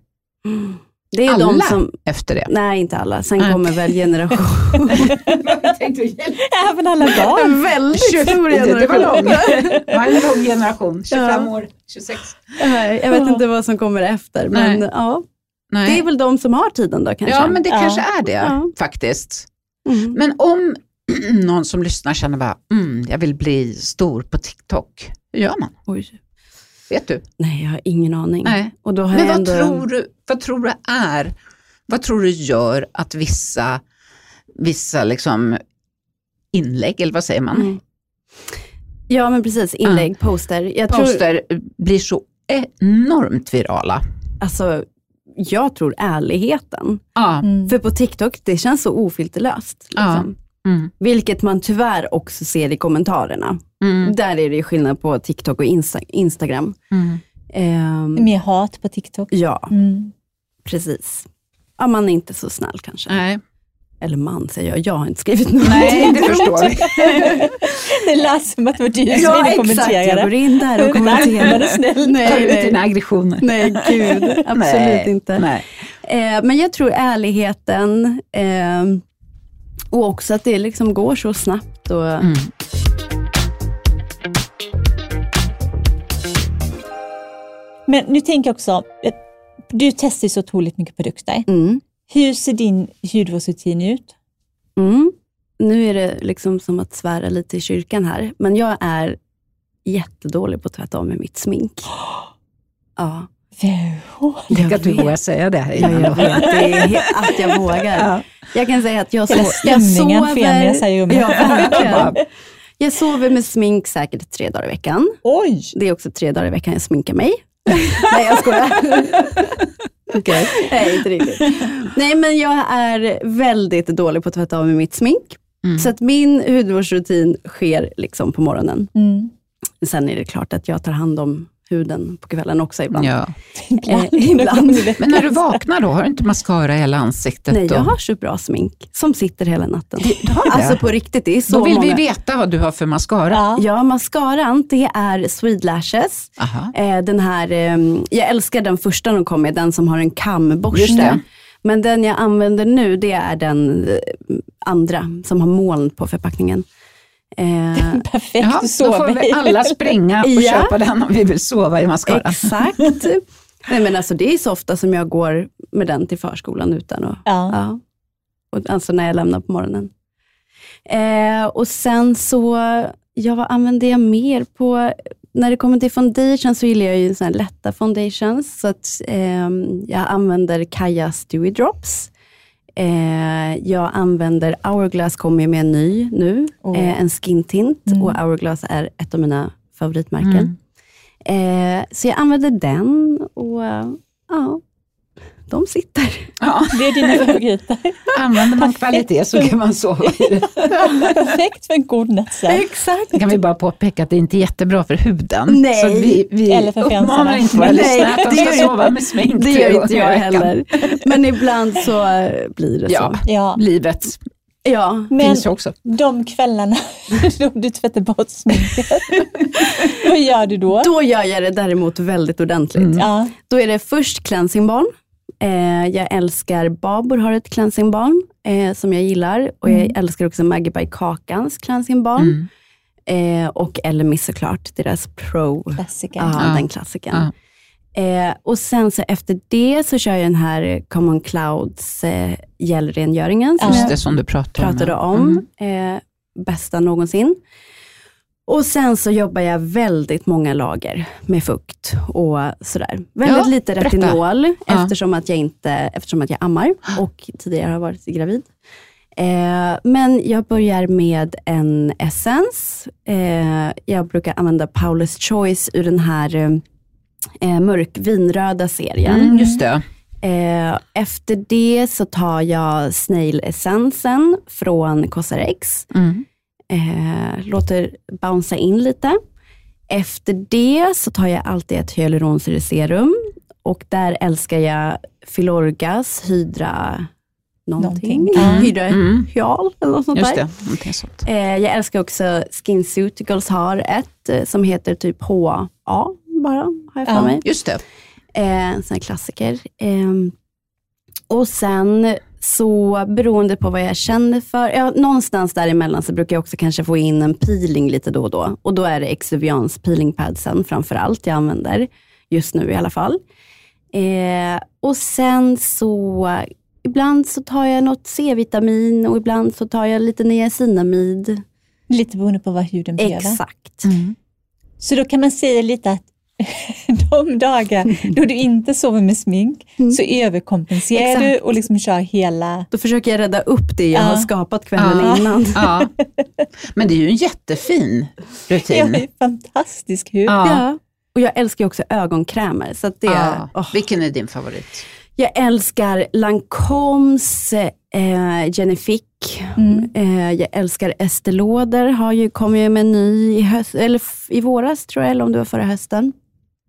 Mm. Det är Alla de som, efter det. nej inte alla, sen Nej. kommer väl generation. Även alla barn. Väldigt Det stor var generation. lång. Det var en lång generation, 25 Ja. år, 26. Nej, Jag vet inte vad som kommer efter, men Nej. ja, Nej. det är väl de som har tiden då kanske. Ja, men det Ja. kanske är det Ja. faktiskt. Mm. Men om någon som lyssnar känner bara, mm, jag vill bli stor på TikTok, hur gör man? Oj. Vet du? Nej, jag har ingen aning. Nej. Och då har Men vad, ändå... tror du, vad tror du är, vad tror du gör att vissa, vissa liksom inlägg, eller vad säger man, Mm. Ja, men precis. Inlägg, poster. Jag tror, poster blir så enormt virala? alltså, jag tror ärligheten. Ja. Mm. För på TikTok, det känns så ofilterlöst. Liksom. Mm. Vilket man tyvärr också ser i kommentarerna. Mm. Där är det skillnad på TikTok och Insta- Instagram. Mm. Ehm, Mer hat på TikTok. ja, Mm. precis. Ja, man är inte så snäll kanske. Nej. Eller man säger jag, jag har inte skrivit något. Nej, det förstår vi. Det lät som att det var du som Ja, ville exakt. kommentera Jag går in där och kommenterar. det snällt? Ta Nej, ut dina nej. aggressioner. nej, gud. Absolut Nej, inte. Nej. Eh, men jag tror ärligheten eh, och också att det liksom går så snabbt. Och, Mm. Men nu tänker jag också, du testar ju så otroligt mycket produkter. Mm. Hur ser din hudvårdsrutin ut? Mm. Nu är det liksom som att svära lite i kyrkan här, men jag är jättedålig på att tvätta av med mitt smink. Ja, Tänk att du vågar säga det här Ja, jag vet. Det är att jag vågar. Ja. Jag kan säga att jag, so- jag sover... i rummet. Ja. Jag sover med smink säkert tre dagar i veckan. Oj! Det är också tre dagar i veckan jag sminkar mig. Nej, jag skojar. Okej. Nej, inte riktigt. Nej, men jag är väldigt dålig på att tvätta av med mitt smink. Mm. Så att min hudvårdsrutin sker liksom på morgonen. Mm. Sen är det klart att jag tar hand om huden på kvällen också ibland. Ja. Eh, ibland. Men när du vaknar då, har du inte mascara i hela ansiktet? Nej, då? jag har så bra smink som sitter hela natten. Du har det? Alltså på riktigt, det är så då vill många. vi veta vad du har för mascara. Ja. Ja, mascaran det är Swede Lashes. Eh, den här, eh, jag älskar den första de kom med, den som har en kamborste. Men den jag använder nu, det är den eh, andra som har moln på förpackningen. Eh, Perfekt Jaha, att då sova får vi alla springa och Ja. köpa den om vi vill sova i mascara. exakt. Nej, men alltså, det är så ofta som jag går med den till förskolan utan att... Ja. Ja. Och, alltså när jag lämnar på morgonen. Eh, och sen så, ja, vad använder jag mer på? När det kommer till foundation så gillar jag ju såna lätta foundations. Så att, ehm, jag använder Kajas Dewy Drops. Eh, jag använder Hourglass, kommer med en ny nu, Åh. eh, en skin tint. Mm. Och Hourglass är ett av mina favoritmärken. Mm. Eh, så jag använder den och ja, de sitter. Ja. Det är dina favoriter. Använder man kvalitet så kan man sova i det. Perfekt för en god nattsömn. Exakt. Då kan vi bara påpeka att det inte är jättebra för huden. Nej. Så vi, vi Eller för uppmanar inte våra Nej, lyssnare att de det ska sova med smink Det gör inte jag heller. Men ibland så eh, blir det Ja. så. Ja. Livet Ja. Men finns också. de kvällarna då du tvättar bort sminket, vad gör du då? Då gör jag det däremot väldigt ordentligt. Mm. Ja. Då är det först cleansing balm. Eh, jag älskar Babor har ett cleansing balm eh, som jag gillar. Och jag Mm. älskar också Maggie by Kakans cleansing balm. Mm. Eh, och Elmis såklart, deras pro. Klassiker. Ja, Ja. den klassikern. Ja. Eh, och sen så efter det så kör jag den här Common Clouds eh, som Ja. Just jag det som du pratade om. pratade ja. om. Mm. Eh, bästa någonsin. Och sen så jobbar jag väldigt många lager med fukt och sådär. Väldigt Ja, lite berätta. retinol Ja. eftersom, att jag inte, eftersom att jag ammar och tidigare har varit gravid. Eh, men jag börjar med en essens. Eh, jag brukar använda Paulus Choice ur den här eh, mörk vinröda serien. Mm, just det. Efter det så tar jag snail-essensen från Cosrx. Mm. Eh, låter bouncea in lite. Efter det så tar jag alltid ett hyaluronsyreserum och där älskar jag Filorgas Hydra någonting. Någonting. Mm. Hydra Mm. Hyal eller något sånt Just där. det, sånt. Eh, jag älskar också SkinCeuticals har ett eh, som heter typ HA bara, har jag för mig. Just det. Eh, en sån här klassiker. Ehm, och sen så beroende på vad jag känner för, ja, någonstans däremellan så brukar jag också kanske få in en peeling lite då och då. Och då är det Exuvians peelingpadsen framför allt jag använder, just nu i alla fall. Eh, och sen så, ibland så tar jag något C-vitamin och ibland så tar jag lite niacinamid. Lite beroende på vad huden behöver. Exakt. Mm. Så då kan man säga lite att de dagar då du inte sover med smink så överkompenserar Exakt. du och liksom kör hela... Då försöker jag rädda upp det jag Ja. har skapat kvällen Ja. innan. Ja. Men det är ju en jättefin Jag rutin. har ju fantastisk hud. Ja. Ja. Och jag älskar ju också ögonkrämer. Så att det, Ja. åh. Vilken är din favorit? Jag älskar Lancomes eh, Genifique. Mm. Eh, jag älskar Estée Lauder, har ju, kom ju med en ny i, höst, eller i våras tror jag, eller om det var förra hösten.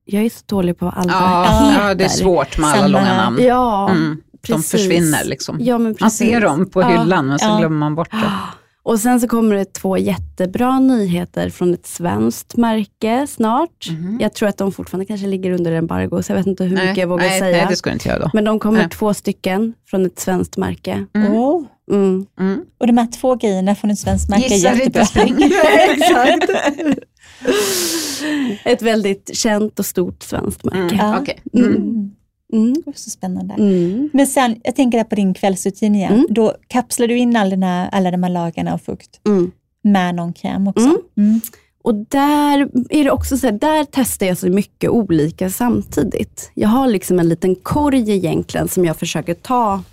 Jag är så dålig på alla Ja, heter. ja, det är svårt med alla Samma långa namn. Ja, Mm. De precis. försvinner liksom. Ja, men Man ser dem på Ja. hyllan men Ja. glömmer man bort det. Och sen så kommer det två jättebra nyheter från ett svenskt märke snart. Mhm. Jag tror att de fortfarande kanske ligger under embargo, så jag vet inte hur mycket jag vågar nej, säga. Nej, det ska inte göra då. Men de kommer Nej. två stycken från ett svenskt märke. Mm. Åh. Mm. Mm. Och de här två grejerna från ett svenskt märke är Gissa inte, jättebra. spring. Ett väldigt känt och stort svenskt märke. Mm. Ja. okej. Mm. Mm. Mm. Det var så spännande. Mm. Men sen, jag tänker där på din kvällsrutin igen. Mm. Då kapslar du in all den här, alla de här lagarna av fukt Mm. med någon kräm också. Mm. Mm. Och där är det också så här, där testar jag så mycket olika samtidigt. Jag har liksom en liten korg egentligen som jag försöker ta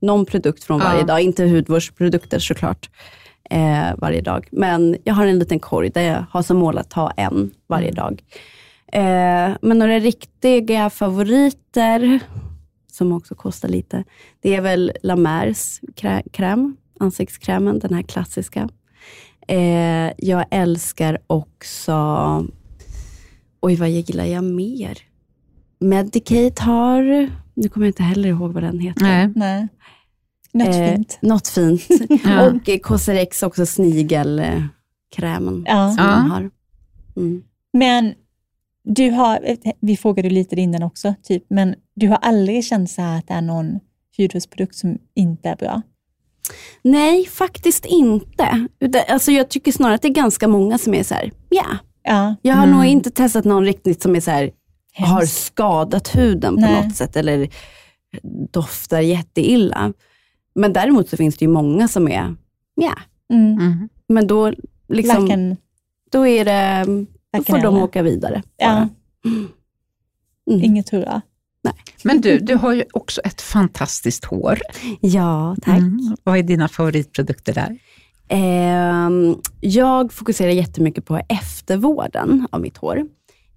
någon produkt från varje Ja. dag. Inte hudvårdsprodukter såklart eh, varje dag. Men jag har en liten korg där jag har som mål att ta en varje Mm. dag. Eh, men några riktiga favoriter, som också kostar lite, det är väl La Mers krä- kräm, ansiktskrämen, den här klassiska. Eh, jag älskar också, oj, vad gillar jag mer? Medicate har, nu kommer jag inte heller ihåg vad den heter. Nej. Nej. Något Eh, fint. Något fint. Ja. Och eh, Cosrx också snigelkrämen Ja. som Ja. de har. Mm. Men du har, vi frågade lite innan också, typ, men du har aldrig känt så här att det är någon hudvårdsprodukt som inte är bra? Nej, faktiskt inte. Alltså, jag tycker snarare att det är ganska många som är så här, ja. Ja. Jag har Mm. nog inte testat någon riktigt som är så här, har skadat huden på Nej. något sätt eller doftar jätteilla. Men däremot så finns det ju många som är, ja. Mm. Mm. Men då, liksom, Varken, då, är det, då får de åka vidare. Ja. Mm. inget hurra. Men du, du har ju också ett fantastiskt hår. Ja, tack. Mm. Vad är dina favoritprodukter där? Ehm, jag fokuserar jättemycket på eftervården av mitt hår.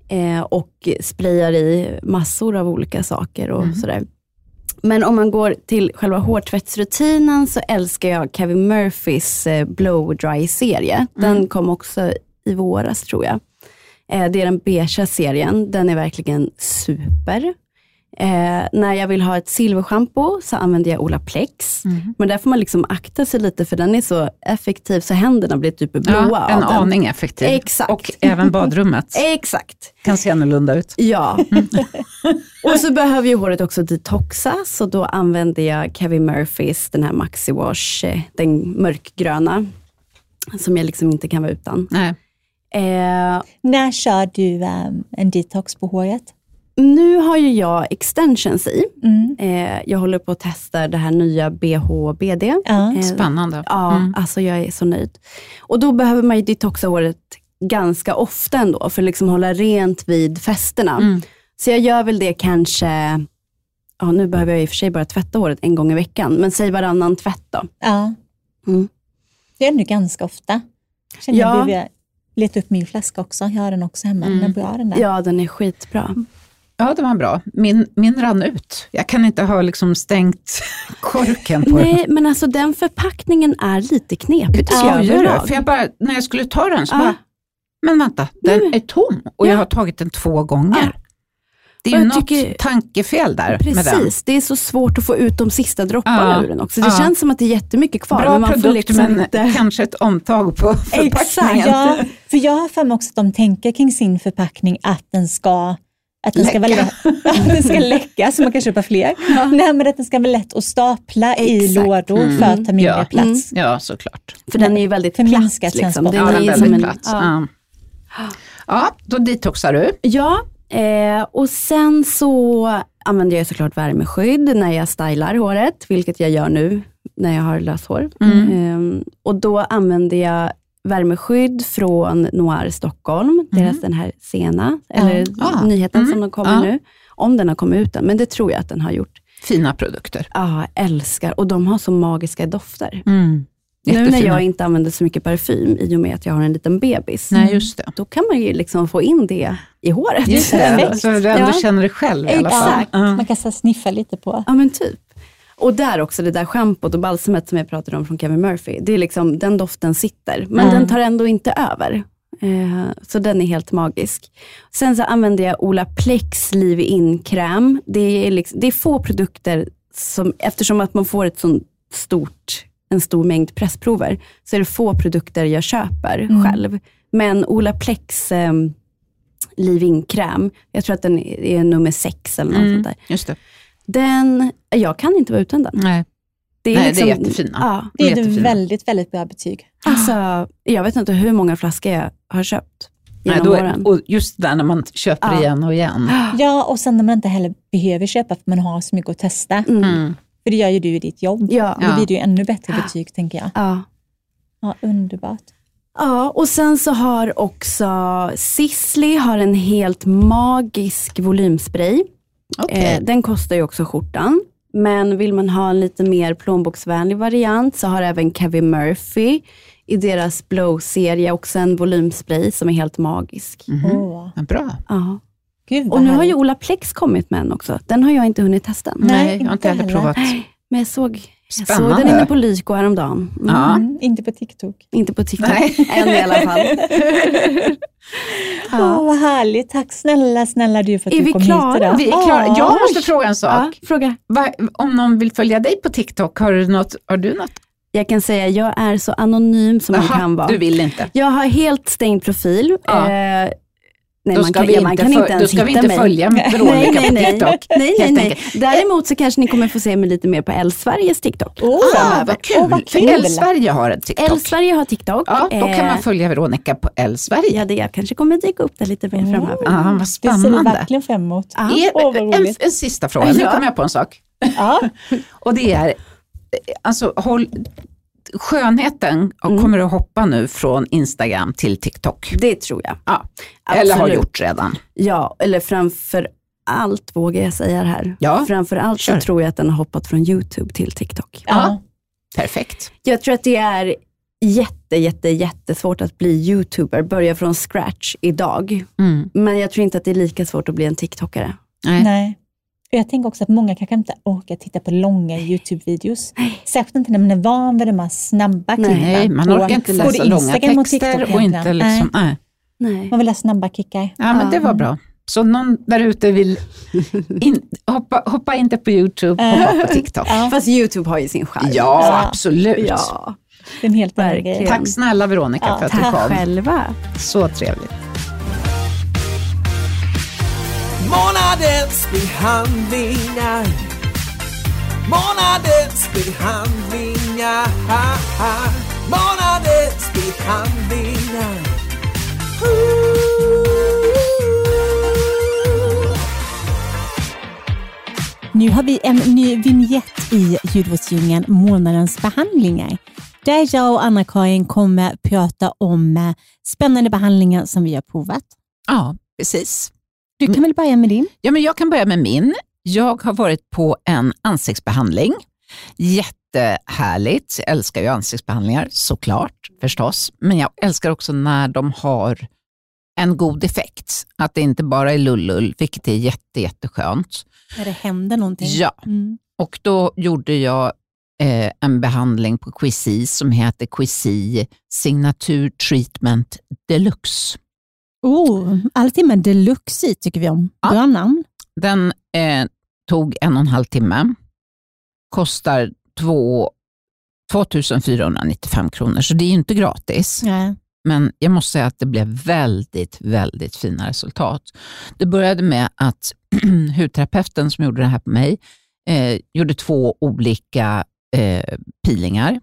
Eh, och sprayar i massor av olika saker och Mm. sådär. Men om man går till själva hårtvättsrutinen så älskar jag Kevin Murphys eh, Blow Dry-serie. Den kom också i våras tror jag. Eh, det är den beigea serien. Den är verkligen super. Eh, när jag vill ha ett silverschampo så använder jag Olaplex. Men där får man liksom akta sig lite för den är så effektiv så händerna blir typ blåa Ja, en av den. aning effektiv. Exakt. Och även badrummet Exakt. kan se annorlunda ut. Ja. och så behöver ju håret också detoxas och då använder jag Kevin Murphys, den här Maxi Wash, eh, den mörkgröna, som jag liksom inte kan vara utan. Nej. Eh, När kör du ehm, en detox på håret? Nu har ju jag extensions i. Mm. Eh, jag håller på att testa det här nya BHBD. Ja. Eh, Spännande. Ja, Mm. alltså jag är så nöjd. Och då behöver man ju detoxa håret ganska ofta ändå, för att liksom hålla rent vid fästena. Mm. Så jag gör väl det kanske, ja nu behöver jag i och för sig bara tvätta håret en gång i veckan, men säg varannan tvätt då. ja. Mm. Det är ändå ganska ofta. Känner Ja. jag behöver leta upp min flaska också. Jag har den också hemma. Den är bra den där. Ja, den är skitbra. Ja, det var bra. Min, min rann ut. Jag kan inte ha liksom stängt korken på den. Nej, men alltså den förpackningen är lite knepig tycker jag. För jag bara, när jag skulle ta den så Ja. bara, men vänta, den är tom och Ja. jag har tagit den två gånger. Ja. Det är ju något tycker- tankefel där med den. Precis, det är så svårt att få ut de sista dropparna Ja. ur den också. Det Ja. känns som att det är jättemycket kvar, Bra men man får produkt liksom men inte... kanske ett omtag på förpackningen. Ja, för jag har för mig också att de tänker kring sin förpackning att den ska att den ska, vara att den ska läcka så man kan köpa fler. Nej, men att den ska vara lätt att stapla i Exakt. lådor Mm. för att ta mindre Ja. plats. Ja, såklart. För den är ju väldigt För platt. Liksom. transport. Den Ja, den är som väldigt en, platt. ja. Ja. ja, då detoxar du. Ja, eh, och sen så använder jag såklart värmeskydd när jag stylar håret, vilket jag gör nu när jag har löshår. Mm. Eh, och då använder jag värmeskydd från Noir Stockholm, deras den här sena, eller Ah. nyheten Mm. som de kommer Ja. nu. Om den har kommit ut än, men det tror jag att den har gjort. Fina produkter. Ja, jag älskar. Och de har så magiska dofter. Mm. Nu när jag inte använder så mycket parfym, i och med att jag har en liten bebis, Nej, just det. då kan man ju liksom få in det i håret. Just det, så du ändå Ja. känner det själv i alla fall. Exakt. Ja. Man kan så sniffa lite på. Ja men typ. Och där också, det där schampot och balsamet som jag pratade om från Kevin Murphy, det är liksom, den doften sitter, men Mm. den tar ändå inte över. Eh, så den är helt magisk. Sen så använder jag Olaplex Leave-In-kräm. Det, är liksom, det är få produkter, som, eftersom att man får ett sånt stort, en stor mängd pressprover, så är det få produkter jag köper Mm. själv. Men Olaplex eh, Leave-In-kräm, jag tror att den är, är nummer sex eller något Mm. sånt där. Just det. Den, jag kan inte vara utan den. Nej. Det Nej, det är jättefina. Ja, Det är ett Jättefina. väldigt, väldigt bra betyg. alltså, jag vet inte hur många flaskor jag har köpt Nej, då är, och just där när man köper Ja. igen och igen. Ja, och sen när man inte heller behöver köpa för man har så mycket att testa. Mm. Mm. För det gör ju du i ditt jobb. Ja. Då blir det ju ännu bättre betyg, tänker jag. Ja. Ja, underbart. ja, och sen så har också Sisley har en helt magisk volymspray. Okej. Eh, den kostar ju också skjortan. Men vill man ha en lite mer plånboksvänlig variant så har även Kevin Murphy i deras Blow-serie också en volymspray som är helt magisk. Mhm. Åh, Ja, bra. Ja. gud Och nu har ju. Ola Plex kommit med en också. Den har jag inte hunnit testa. Nej, Nej, jag har inte heller. provat. Men jag såg, jag såg Spännande. den inne på Lyko häromdagen. Mm. Ja. Mm, inte på TikTok. Inte på TikTok, Nej. än i alla fall. Ja, vad härligt. Tack snälla, snälla du för att Är du vi kom klara? hit idag. Vi är klara. Ja. Jag måste fråga en sak. Ja, fråga. Va, om någon vill följa dig på TikTok, har du något? Har du något? Jag kan säga jag är så anonym som man Jaha, kan vara. du vill inte? Jag har helt stängd profil. Ja. Eh, nej, då man ska, kan, vi ja, inte, inte då ens ska vi inte mig. följa Veronica på. TikTok. Nej, nej, nej. Däremot så kanske ni kommer få se mig lite mer på L-Sveriges TikTok. Åh, Ah, vad kul! Åh, vad För kul. L-Sverige har en TikTok. L-Sverige har TikTok. Ja, då kan Eh, man följa Veronica på L-Sverige. Ja, det jag kanske kommer dyka upp där lite mer Mm. framöver. Ja, vad Det ser vi spännande. verkligen fram emot. Åh, vad en, en sista fråga, nu Ja. kommer jag på en sak. Ja. Och det är, eh, alltså håll, skönheten Mm. kommer att hoppa nu från Instagram till TikTok. Det tror jag. Ja. Eller har gjort redan. Ja, eller framför allt vågar jag säga det här. Ja, Framför allt så tror jag att den har hoppat från YouTube till TikTok. Ja. Perfekt. Jag tror att det är jätte, jätte, jättesvårt att bli YouTuber, börja från scratch idag. Mm. Men jag tror inte att det är lika svårt att bli en TikTokare. Nej. Nej. Och Jag tänker också att många kanske inte orkar titta på långa YouTube-videos. Särskilt inte när man är van vid de här snabba klippen. Nej, man orkar inte både läsa långa Instagram och texter TikTok och inte liksom, Nej, nej. Man vill ha snabba kickar. Ja, men det var bra. Så någon där ute vill in, hoppa, hoppa inte på YouTube, hoppa på TikTok. Ja. Fast YouTube har ju sin charm. Ja, absolut. ja. Det är en helt Verkligen. Tack snälla Veronica Ja, för att du Tack kom. själva. Så trevligt. Månadens behandlingar Månadens behandlingar Månadens behandlingar Nu har vi en ny vignett i ljudvårdsdjungeln, månadens behandlingar. Där jag och Anna-Karin kommer prata om eh, spännande behandlingar som vi har provat. Ja, precis. Du kan väl börja med din? Ja, men jag kan börja med min. Jag har varit på en ansiktsbehandling. Jättehärligt. Jag älskar ju ansiktsbehandlingar, såklart, förstås. Men jag älskar också när de har en god effekt. Att det inte bara är lullull, vilket är jätte, jätteskönt. När det händer någonting. Ja, Mm. och då gjorde jag eh, en behandling på Quizy som heter Quizy Signature Treatment Deluxe. Oh, alltid med deluxe i tycker vi om. Ja. Bra namn. Den eh, tog en och en halv timme, kostar två, 2495 kronor, så det är inte gratis. Ja. Men jag måste säga att det blev väldigt, väldigt fina resultat. Det började med att hudterapeuten som gjorde det här på mig eh, gjorde två olika eh, peelingar.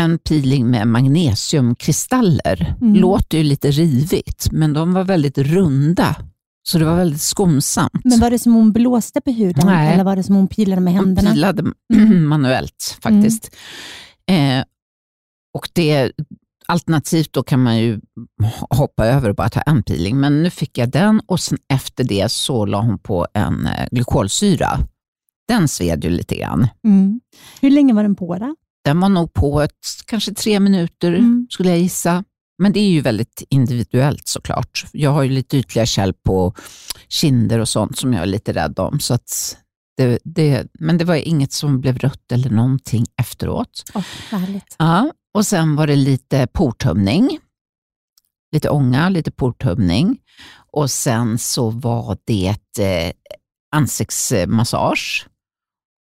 En peeling med magnesiumkristaller. Mm. Låter ju lite rivigt, men de var väldigt runda. Så det var väldigt skonsamt. Men var det som hon blåste på huden Nej. eller var det som hon pilade med Hon händerna? pilade Mm. manuellt faktiskt. Eh, och det, alternativt då kan man ju hoppa över och bara ta en peeling, men nu fick jag den och sen efter det så la hon på en eh, glykolsyra. Den sved ju lite grann. Mm. Hur länge var den på då? Den var nog på ett, kanske tre minuter Mm. skulle jag gissa. Men det är ju väldigt individuellt såklart. Jag har ju lite ytliga kärl på kinder och sånt som jag är lite rädd om. Så att det, det, men det var inget som blev rött eller någonting efteråt. Oh, härligt. Ja, och sen var det lite portömning. Lite ånga, lite portömning. Och sen så var det eh, ansiktsmassage.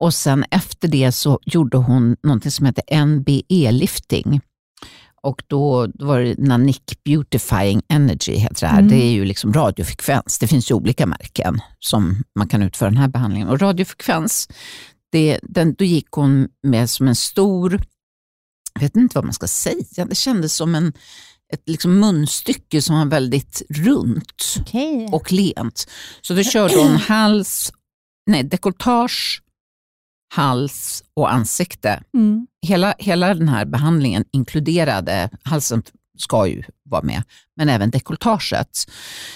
Och sen efter det så gjorde hon någonting som heter NBE-lifting. Och då, då var det Nanic Beautifying Energy, heter det här. Mm. Det är ju liksom radiofrekvens. Det finns ju olika märken som man kan utföra den här behandlingen. Och radiofrekvens, det, den, då gick hon med som en stor, jag vet inte vad man ska säga, det kändes som en, ett liksom munstycke som var väldigt runt Okej. och lent. Så då körde hon hals, nej, dekolletage, hals och ansikte. Mm. Hela, hela den här behandlingen inkluderade, halsen ska ju vara med, men även dekolletaget.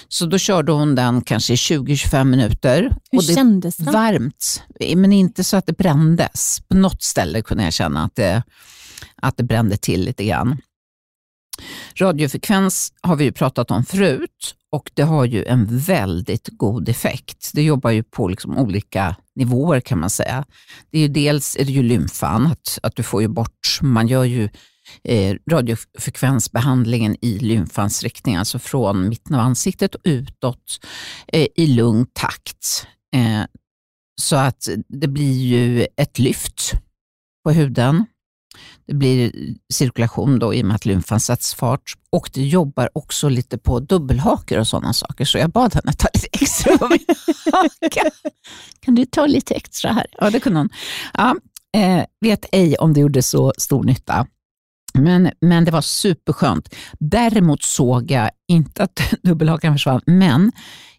Så då körde hon den kanske i 20-25 minuter. Hur och det kändes det? varmt, men inte så att det brändes. På något ställe kunde jag känna att det, att det brände till lite grann. Radiofrekvens har vi ju pratat om förut och det har ju en väldigt god effekt. Det jobbar ju på liksom olika nivåer kan man säga. Det är ju dels är det ju lymfan, att, att du får ju bort, man gör ju eh, radiofrekvensbehandlingen i lymfans riktning, alltså från mitten av ansiktet och utåt eh, i lugn takt. Eh, så att det blir ju ett lyft på huden. Det blir cirkulation då i och med att lymfan sätts fart och det jobbar också lite på dubbelhakor och sådana saker. Så jag bad henne ta lite extra på min haka. Kan du ta lite extra här? Ja, det kunde hon. Ja, eh, vet ej om det gjorde så stor nytta. Men, men det var superskönt. Däremot såg jag inte att dubbelhakan försvann, men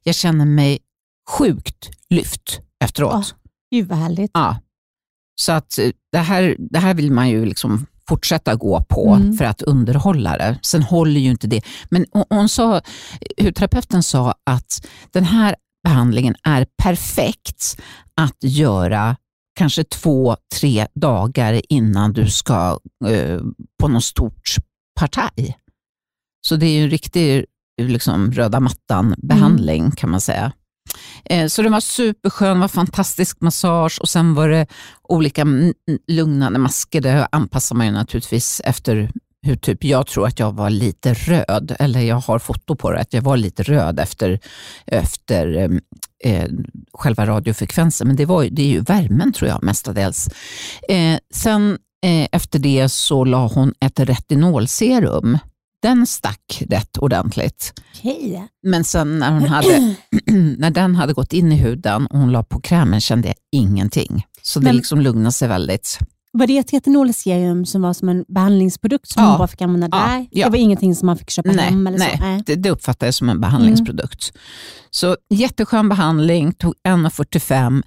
jag känner mig sjukt lyft efteråt. Gud vad härligt. Ja. Så att eh, det här, det här vill man ju liksom fortsätta gå på Mm. för att underhålla det. Sen håller ju inte det. Men hon, sa, hudterapeuten sa att den här behandlingen är perfekt att göra kanske två, tre dagar innan du ska eh, på något stort partaj. Så det är ju en riktig liksom, röda mattan-behandling kan man säga. Eh, så den var superskön, var fantastisk massage och sen var det olika lugnande masker. Det anpassar man ju naturligtvis efter hur typ, jag tror att jag var lite röd, eller jag har foto på det, att jag var lite röd efter, efter ehm, eh, själva radiofrekvensen. Men det, var, det är ju värmen tror jag mestadels. Eh, sen eh, efter det så la hon ett retinolserum. Den stack rätt ordentligt. Okej. Men sen när, hon hade, när den hade gått in i huden och hon la på krämen kände jag ingenting. Så det Men- liksom lugnade sig väldigt. Var det ett retinolserum som var som en behandlingsprodukt som Ja. man bara fick använda Ja, där? ja. Det var ingenting som man fick köpa Nej, hem? Eller nej. Så? nej. Det, det uppfattade jag som en behandlingsprodukt. Så jätteskön behandling, tog 1,45.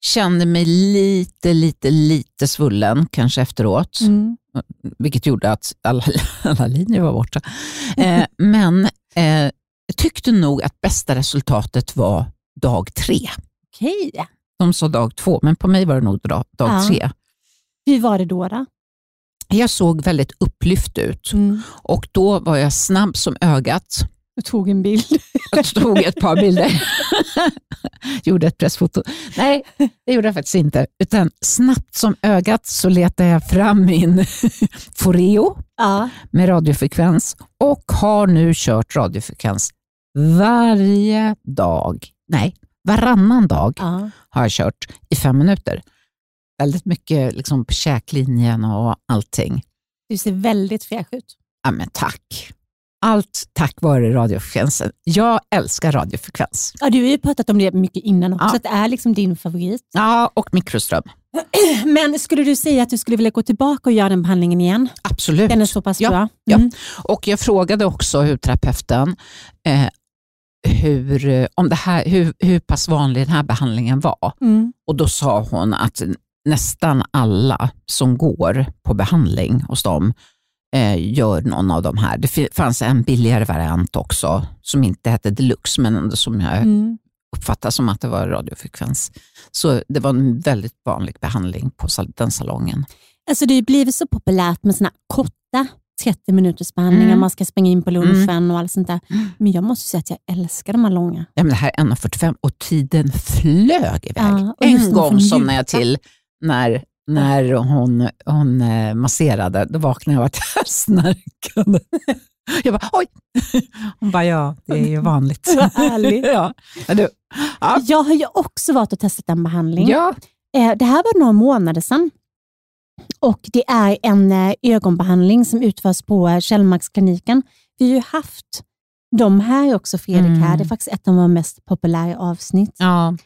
Kände mig lite, lite, lite svullen kanske efteråt. Mm. vilket gjorde att alla, alla linjer var borta. Eh, men eh, tyckte nog att bästa resultatet var dag tre. Okej. De sa dag två, men på mig var det nog dag, dag Ja. tre. Hur var det då? då? Jag såg väldigt upplyft ut Mm. och då var jag snabb som ögat. Du tog en bild. Jag tog ett par bilder. gjorde ett pressfoto. Nej, det gjorde jag faktiskt inte. Utan snabbt som ögat så letade jag fram min Foreo Ja. med radiofrekvens och har nu kört radiofrekvens varje dag. Nej, varannan dag ja. har jag kört i fem minuter. Väldigt mycket liksom på käklinjen och allting. Du ser väldigt fräsch ut. Ja, men tack. Allt tack vare radiofrekvensen. Jag älskar radiofrekvens. Ja, du har ju pratat om det mycket innan också, Ja. att det är liksom din favorit. Ja, och mikroström. Men skulle du säga att du skulle vilja gå tillbaka och göra den behandlingen igen? Absolut. Den är så pass Ja, bra? ja. Mm. Och jag frågade också hudterapeuten eh, hur, om det här, hur, hur pass vanlig den här behandlingen var. Mm. Och Då sa hon att nästan alla som går på behandling hos dem eh, gör någon av de här. Det fanns en billigare variant också som inte hette deluxe men som jag Mm. uppfattade som att det var radiofrekvens. Så det var en väldigt vanlig behandling på den salongen. Alltså det har blivit så populärt med såna korta 30 minuters behandlingar. Mm. Man ska springa in på lunchen och allt sånt där. Men jag måste säga att jag älskar de här långa. Ja, men det här är 1.45 och tiden flög iväg. Ja, och en gång somnade jag till när, när hon, hon eh, masserade. Då vaknade jag av att jag snarkade. Jag bara, oj! Hon bara, ja, det är ju vanligt. Härligt. ja. Du, ja. Jag har ju också varit och testat en behandling. ja, Eh, Det här var några månader sedan. Och Det är en eh, ögonbehandling som utförs på Källmarkskliniken. Vi har ju haft de här också, Fredrik. Mm. här. Det är faktiskt ett av våra mest populära avsnitt. ja.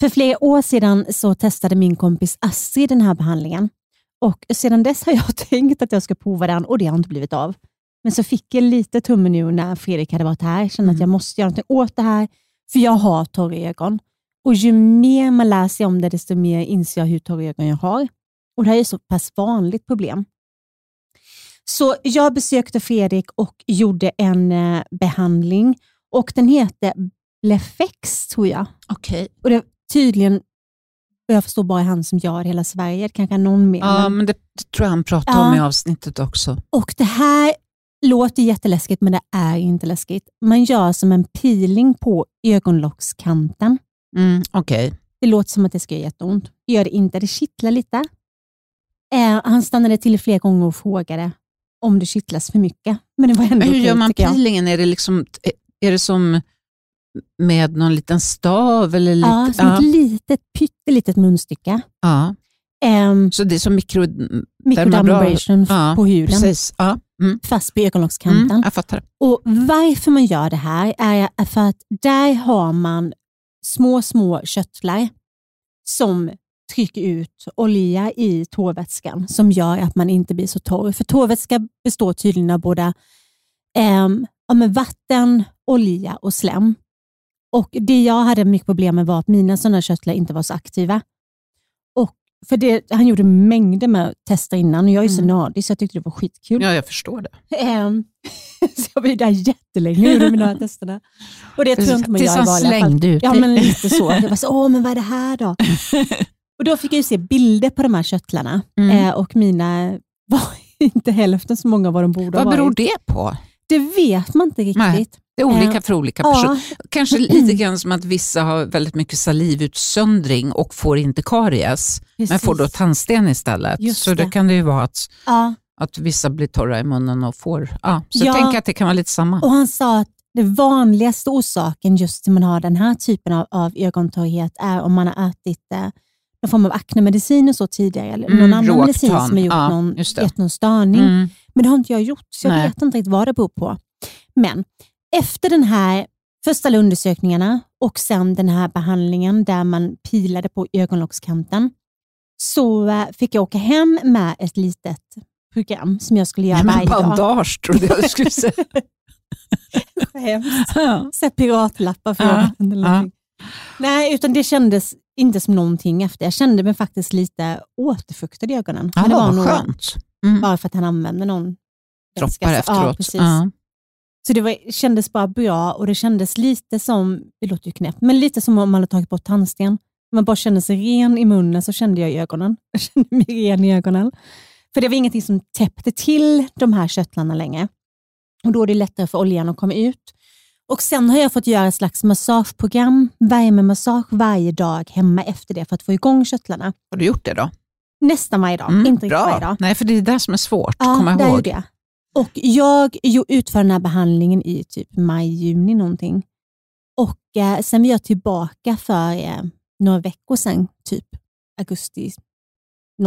För flera år sedan så testade min kompis Astrid den här behandlingen. Och Sedan dess har jag tänkt att jag ska prova den och det har inte blivit av. Men så fick jag lite tummen ur när Fredrik hade varit här. Jag kände att jag måste göra något åt det här, för jag har torra ögon. Och ju mer man lär sig om det, desto mer inser jag hur torra ögon jag har. Och Det här är ett så pass vanligt problem. Så jag besökte Fredrik och gjorde en eh, behandling. Och Den heter Blefex, tror jag. okej. Och det tydligen, jag förstår, bara han som gör hela Sverige. Kanske någon mer. Ja, men- men det, det tror jag han pratade Ja. om i avsnittet också. Och Det här låter jätteläskigt, men det är inte läskigt. Man gör som en peeling på ögonlockskanten. Mm, okej. Det låter som att det ska göra jätteont. Det gör det inte. Det kittlar lite. Eh, han stannade till flera gånger och frågade, om det kittlas för mycket. Men det var ändå Men hur gör man peelingen? Är det, liksom, är det som med någon liten stav? Eller lite, Ja, som ett litet, pyttelitet munstycke. ja. Um, Så det är som mikro... Microdermabrasion Ja, på huden, Precis. Ja. Mm. fast på ögonlockskanten. Mm, jag fattar. Och Varför man gör det här är för att där har man små, små körtlar som trycker ut olja i tårvätskan som gör att man inte blir så torr. För tårvätska består tydligen av både ehm, ja, vatten, olja och slem. Och Det jag hade mycket problem med var att mina sådana körtlar inte var så aktiva. Och för det, Han gjorde mängder med tester innan och jag är så Mm. nördig så jag tyckte det var skitkul. Ja, jag förstår det. Ehm, så jag var ju där jättelänge och gjorde mina testerna. Och det tror jag inte man gör i vanliga fall. slängde ut Ja, men lite så. Jag var så, åh, men vad är det här då? och Då fick jag se bilder på de här köttlarna Mm. eh, och mina var inte hälften så många vad de borde ha Vad beror varit. det på? Det vet man inte riktigt. Nej, Det är olika för olika personer. Ja, Kanske lite grann som att vissa har väldigt mycket salivutsöndring och får inte karies, men precis. får då tandsten istället. Just så det det. kan det ju vara att, ja. att vissa blir torra i munnen och får... Ja, så Ja. tänker att det kan vara lite samma. Och Han sa att den vanligaste orsaken just till man har den här typen av, av ögontorrhet är om man har ätit eh, någon form av aknemedicin och så tidigare, eller Mm, någon annan medicin som har gjort Ja, någon, gett någon störning. Mm. Men det har inte jag gjort, så jag Nej. vet inte riktigt vad det beror på. Men efter den här första undersökningarna och sen den här behandlingen där man pilade på ögonlockskanten, så eh, fick jag åka hem med ett litet program som jag skulle göra Nej, varje dag. bandage trodde jag du skulle säga. Hemskt. Ja. Så piratlappar för Ja, ja. Nej, utan det kändes inte som någonting efter. Jag kände mig faktiskt lite återfuktad i ögonen. Men det Ja, var nog skönt. Mm. bara för att han använde någon. Droppar Så- Ja, efteråt. precis. Ja. Så det var, kändes bara bra och det kändes lite som, det låter ju knäppt, men lite som om man hade tagit bort tandsten. Man bara kände sig ren i munnen så kände jag i ögonen. Jag kände mig ren i ögonen. För det var ingenting som täppte till de här körtlarna längre. Och Då är det lättare för oljan att komma ut. Och Sen har jag fått göra ett slags massageprogram, värmemassage varje dag hemma efter det för att få igång körtlarna. Har du gjort det då? Nästan varje dag, Mm, inte riktigt varje dag. Nej, för det är det som är svårt. Ja, Komma det är ihåg. det. Och jag utför den här behandlingen i typ maj, juni någonting. Och eh, sen var jag tillbaka för eh, några veckor sedan, typ augusti.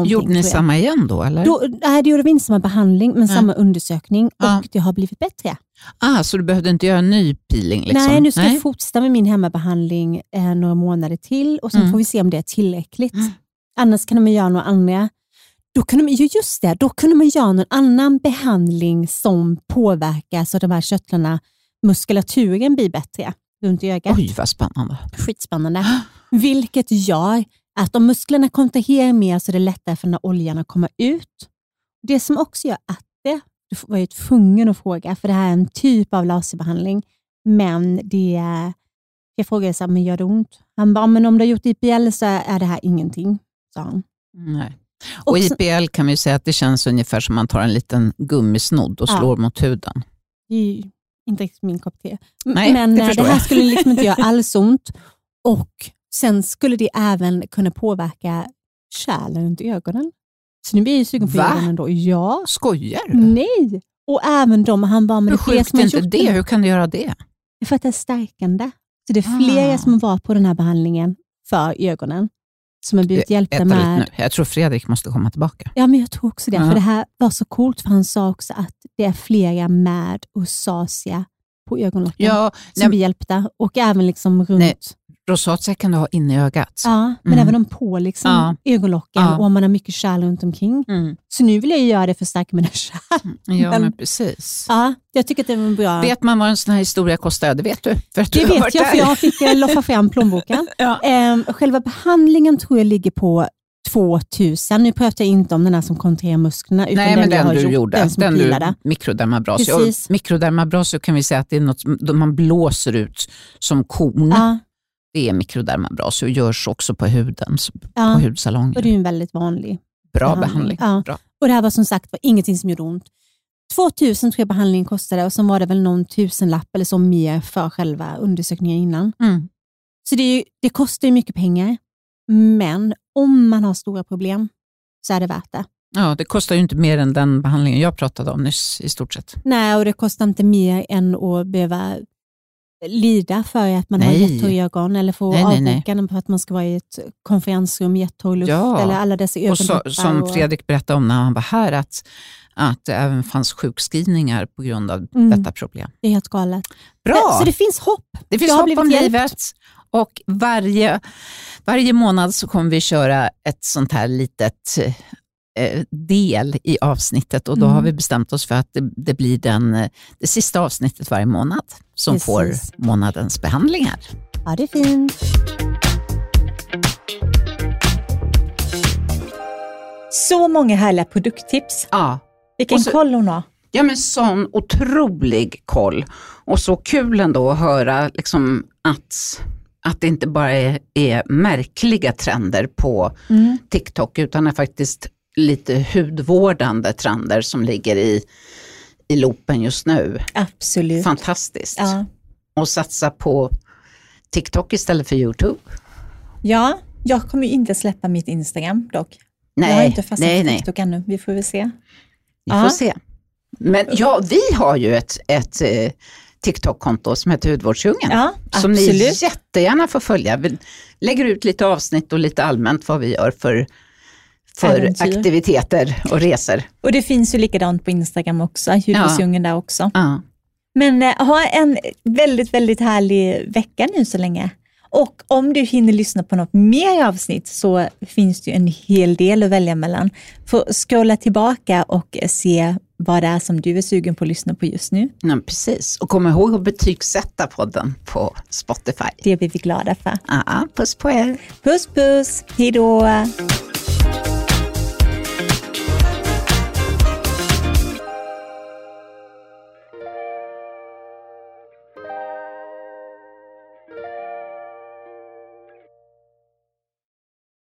Gjorde ni samma igen då? Eller? Då, nej, det gjorde vi inte samma behandling, men Nej. samma undersökning Ja. och det har blivit bättre. Ah, så du behövde inte göra en ny peeling? Liksom. Nej, nu ska jag fortsätta med min hemmabehandling eh, några månader till och sen Mm. får vi se om det är tillräckligt. Mm. Annars kan de göra några andra. Då kunde man, ju just det, då kunde man göra någon annan behandling som påverkar så att de här körtlarna, muskulaturen blir bättre runt ögat. Oj, vad spännande. Skitspännande. Vilket gör att om musklerna kontraherar mer så är det lättare för den här oljan att komma ut. Det som också gör att det, du var ju tvungen att fråga, för det här är en typ av laserbehandling, men det jag frågade så här, men gör det ont? Han bara, men om du har gjort IPL så är det här ingenting, sa han. Nej. Och Och IPL kan vi säga att det känns ungefär som man tar en liten gummisnodd och Ja. slår mot huden. Ju inte riktigt min kopp te. Nej, men det eh, det här jag. skulle liksom inte göra alls ont. Och sen skulle det även kunna påverka kärlen runt ögonen. Så nu blir jag ju sugen på Va? ögonen då. Ja. Skojar du? Nej. Och även de, han bara, men Hur sjukt är inte det? Hur kan du göra det? För att det är stärkande. Så det är flera Ah. som varit på den här behandlingen för ögonen. Som har blivit hjälpta med... nu. Jag tror Fredrik måste komma tillbaka. Ja, men jag tror också det. Ja. För det här var så coolt, för han sa också att det är flera med rosacea på ögonlocken Ja, som nej, blir hjälpta. Och även liksom runt... Nej, rosacea kan du ha inne i ögat. Ja, men Mm. även om på liksom Ja. ögonlocken Ja. och om man har mycket kärl runt omkring. Mm. Så nu vill jag göra det för att stärka mina kärl. Ja, Men- men precis. Ja, jag tycker att det var bra. Vet man vad en sån här historia kostar? Det vet du. För att du det har vet jag, där. för jag fick eh, loffa fram plånboken. Ja. Ehm, själva behandlingen tror jag ligger på 2000. Nu pratar jag inte om den här som kontrerar musklerna, utan Nej, men den har du gjort, gjorde. den som Den du, pilade. mikrodermabrasio. Och Precis. mikrodermabrasio kan vi säga att det är något man blåser ut som korn. Ja, Det är mikrodermabrasio och görs också på huden, s- på ja. Och hudsalonger. det är en väldigt vanlig. Bra behandling. behandling. Ja. Bra. Och det här var som sagt var ingenting som gjorde ont. 2000 tror jag behandlingen kostade och sen var det väl någon tusenlapp eller så mer för själva undersökningen innan. Mm. Så det, det kostar ju mycket pengar, men om man har stora problem så är det värt det. Ja, det kostar ju inte mer än den behandlingen jag pratade om nyss i stort sett. Nej, och det kostar inte mer än att behöva lida för att man har Nej. jätteögon eller få Nej, nej, nej. avboka för att man ska vara i ett konferensrum, jättetorr luft Ja. eller alla dessa Och så, ögonproppar. som och- Fredrik berättade om när han var här, att, att det även fanns sjukskrivningar på grund av Mm. detta problem. Det är helt galet. Bra! Så det finns hopp. Det finns har hopp om hjälpt. livet och varje, varje månad så kommer vi köra ett sånt här litet eh, del i avsnittet och då Mm. har vi bestämt oss för att det, det blir den, eh, det sista avsnittet varje månad som Precis. får månadens behandlingar. Ja, det fint. Så många härliga produkttips. Ja. Vilken så- koll hon har. Ja men sån otrolig koll och så kul ändå att höra liksom att, att det inte bara är, är märkliga trender på Mm. TikTok utan är faktiskt lite hudvårdande trender som ligger i, i loopen just nu. Absolut. Fantastiskt. Ja. Och satsa på TikTok istället för YouTube. ja, jag kommer inte släppa mitt Instagram dock. Nej, jag har inte fastnat nej, på nej. TikTok ännu. Vi får väl se. Vi får se. Men ja, vi har ju ett, ett eh, TikTok-konto som heter Hudvårdsdjungeln. Ja, som ni jättegärna får följa. Vi lägger ut lite avsnitt och lite allmänt vad vi gör för, för Äventyr. aktiviteter och resor. Och det finns ju likadant på Instagram också, Hudvårdsdjungeln där också. Ja. Men eh, ha en väldigt, väldigt härlig vecka nu så länge. Och om du hinner lyssna på något mer avsnitt så finns det ju en hel del att välja mellan. För scrolla tillbaka och se vad det är som du är sugen på att lyssna på just nu. Ja, precis. Och kom ihåg att betygsätta podden på Spotify. Det blir vi glada för. Ja, puss på er. Puss puss, hej då!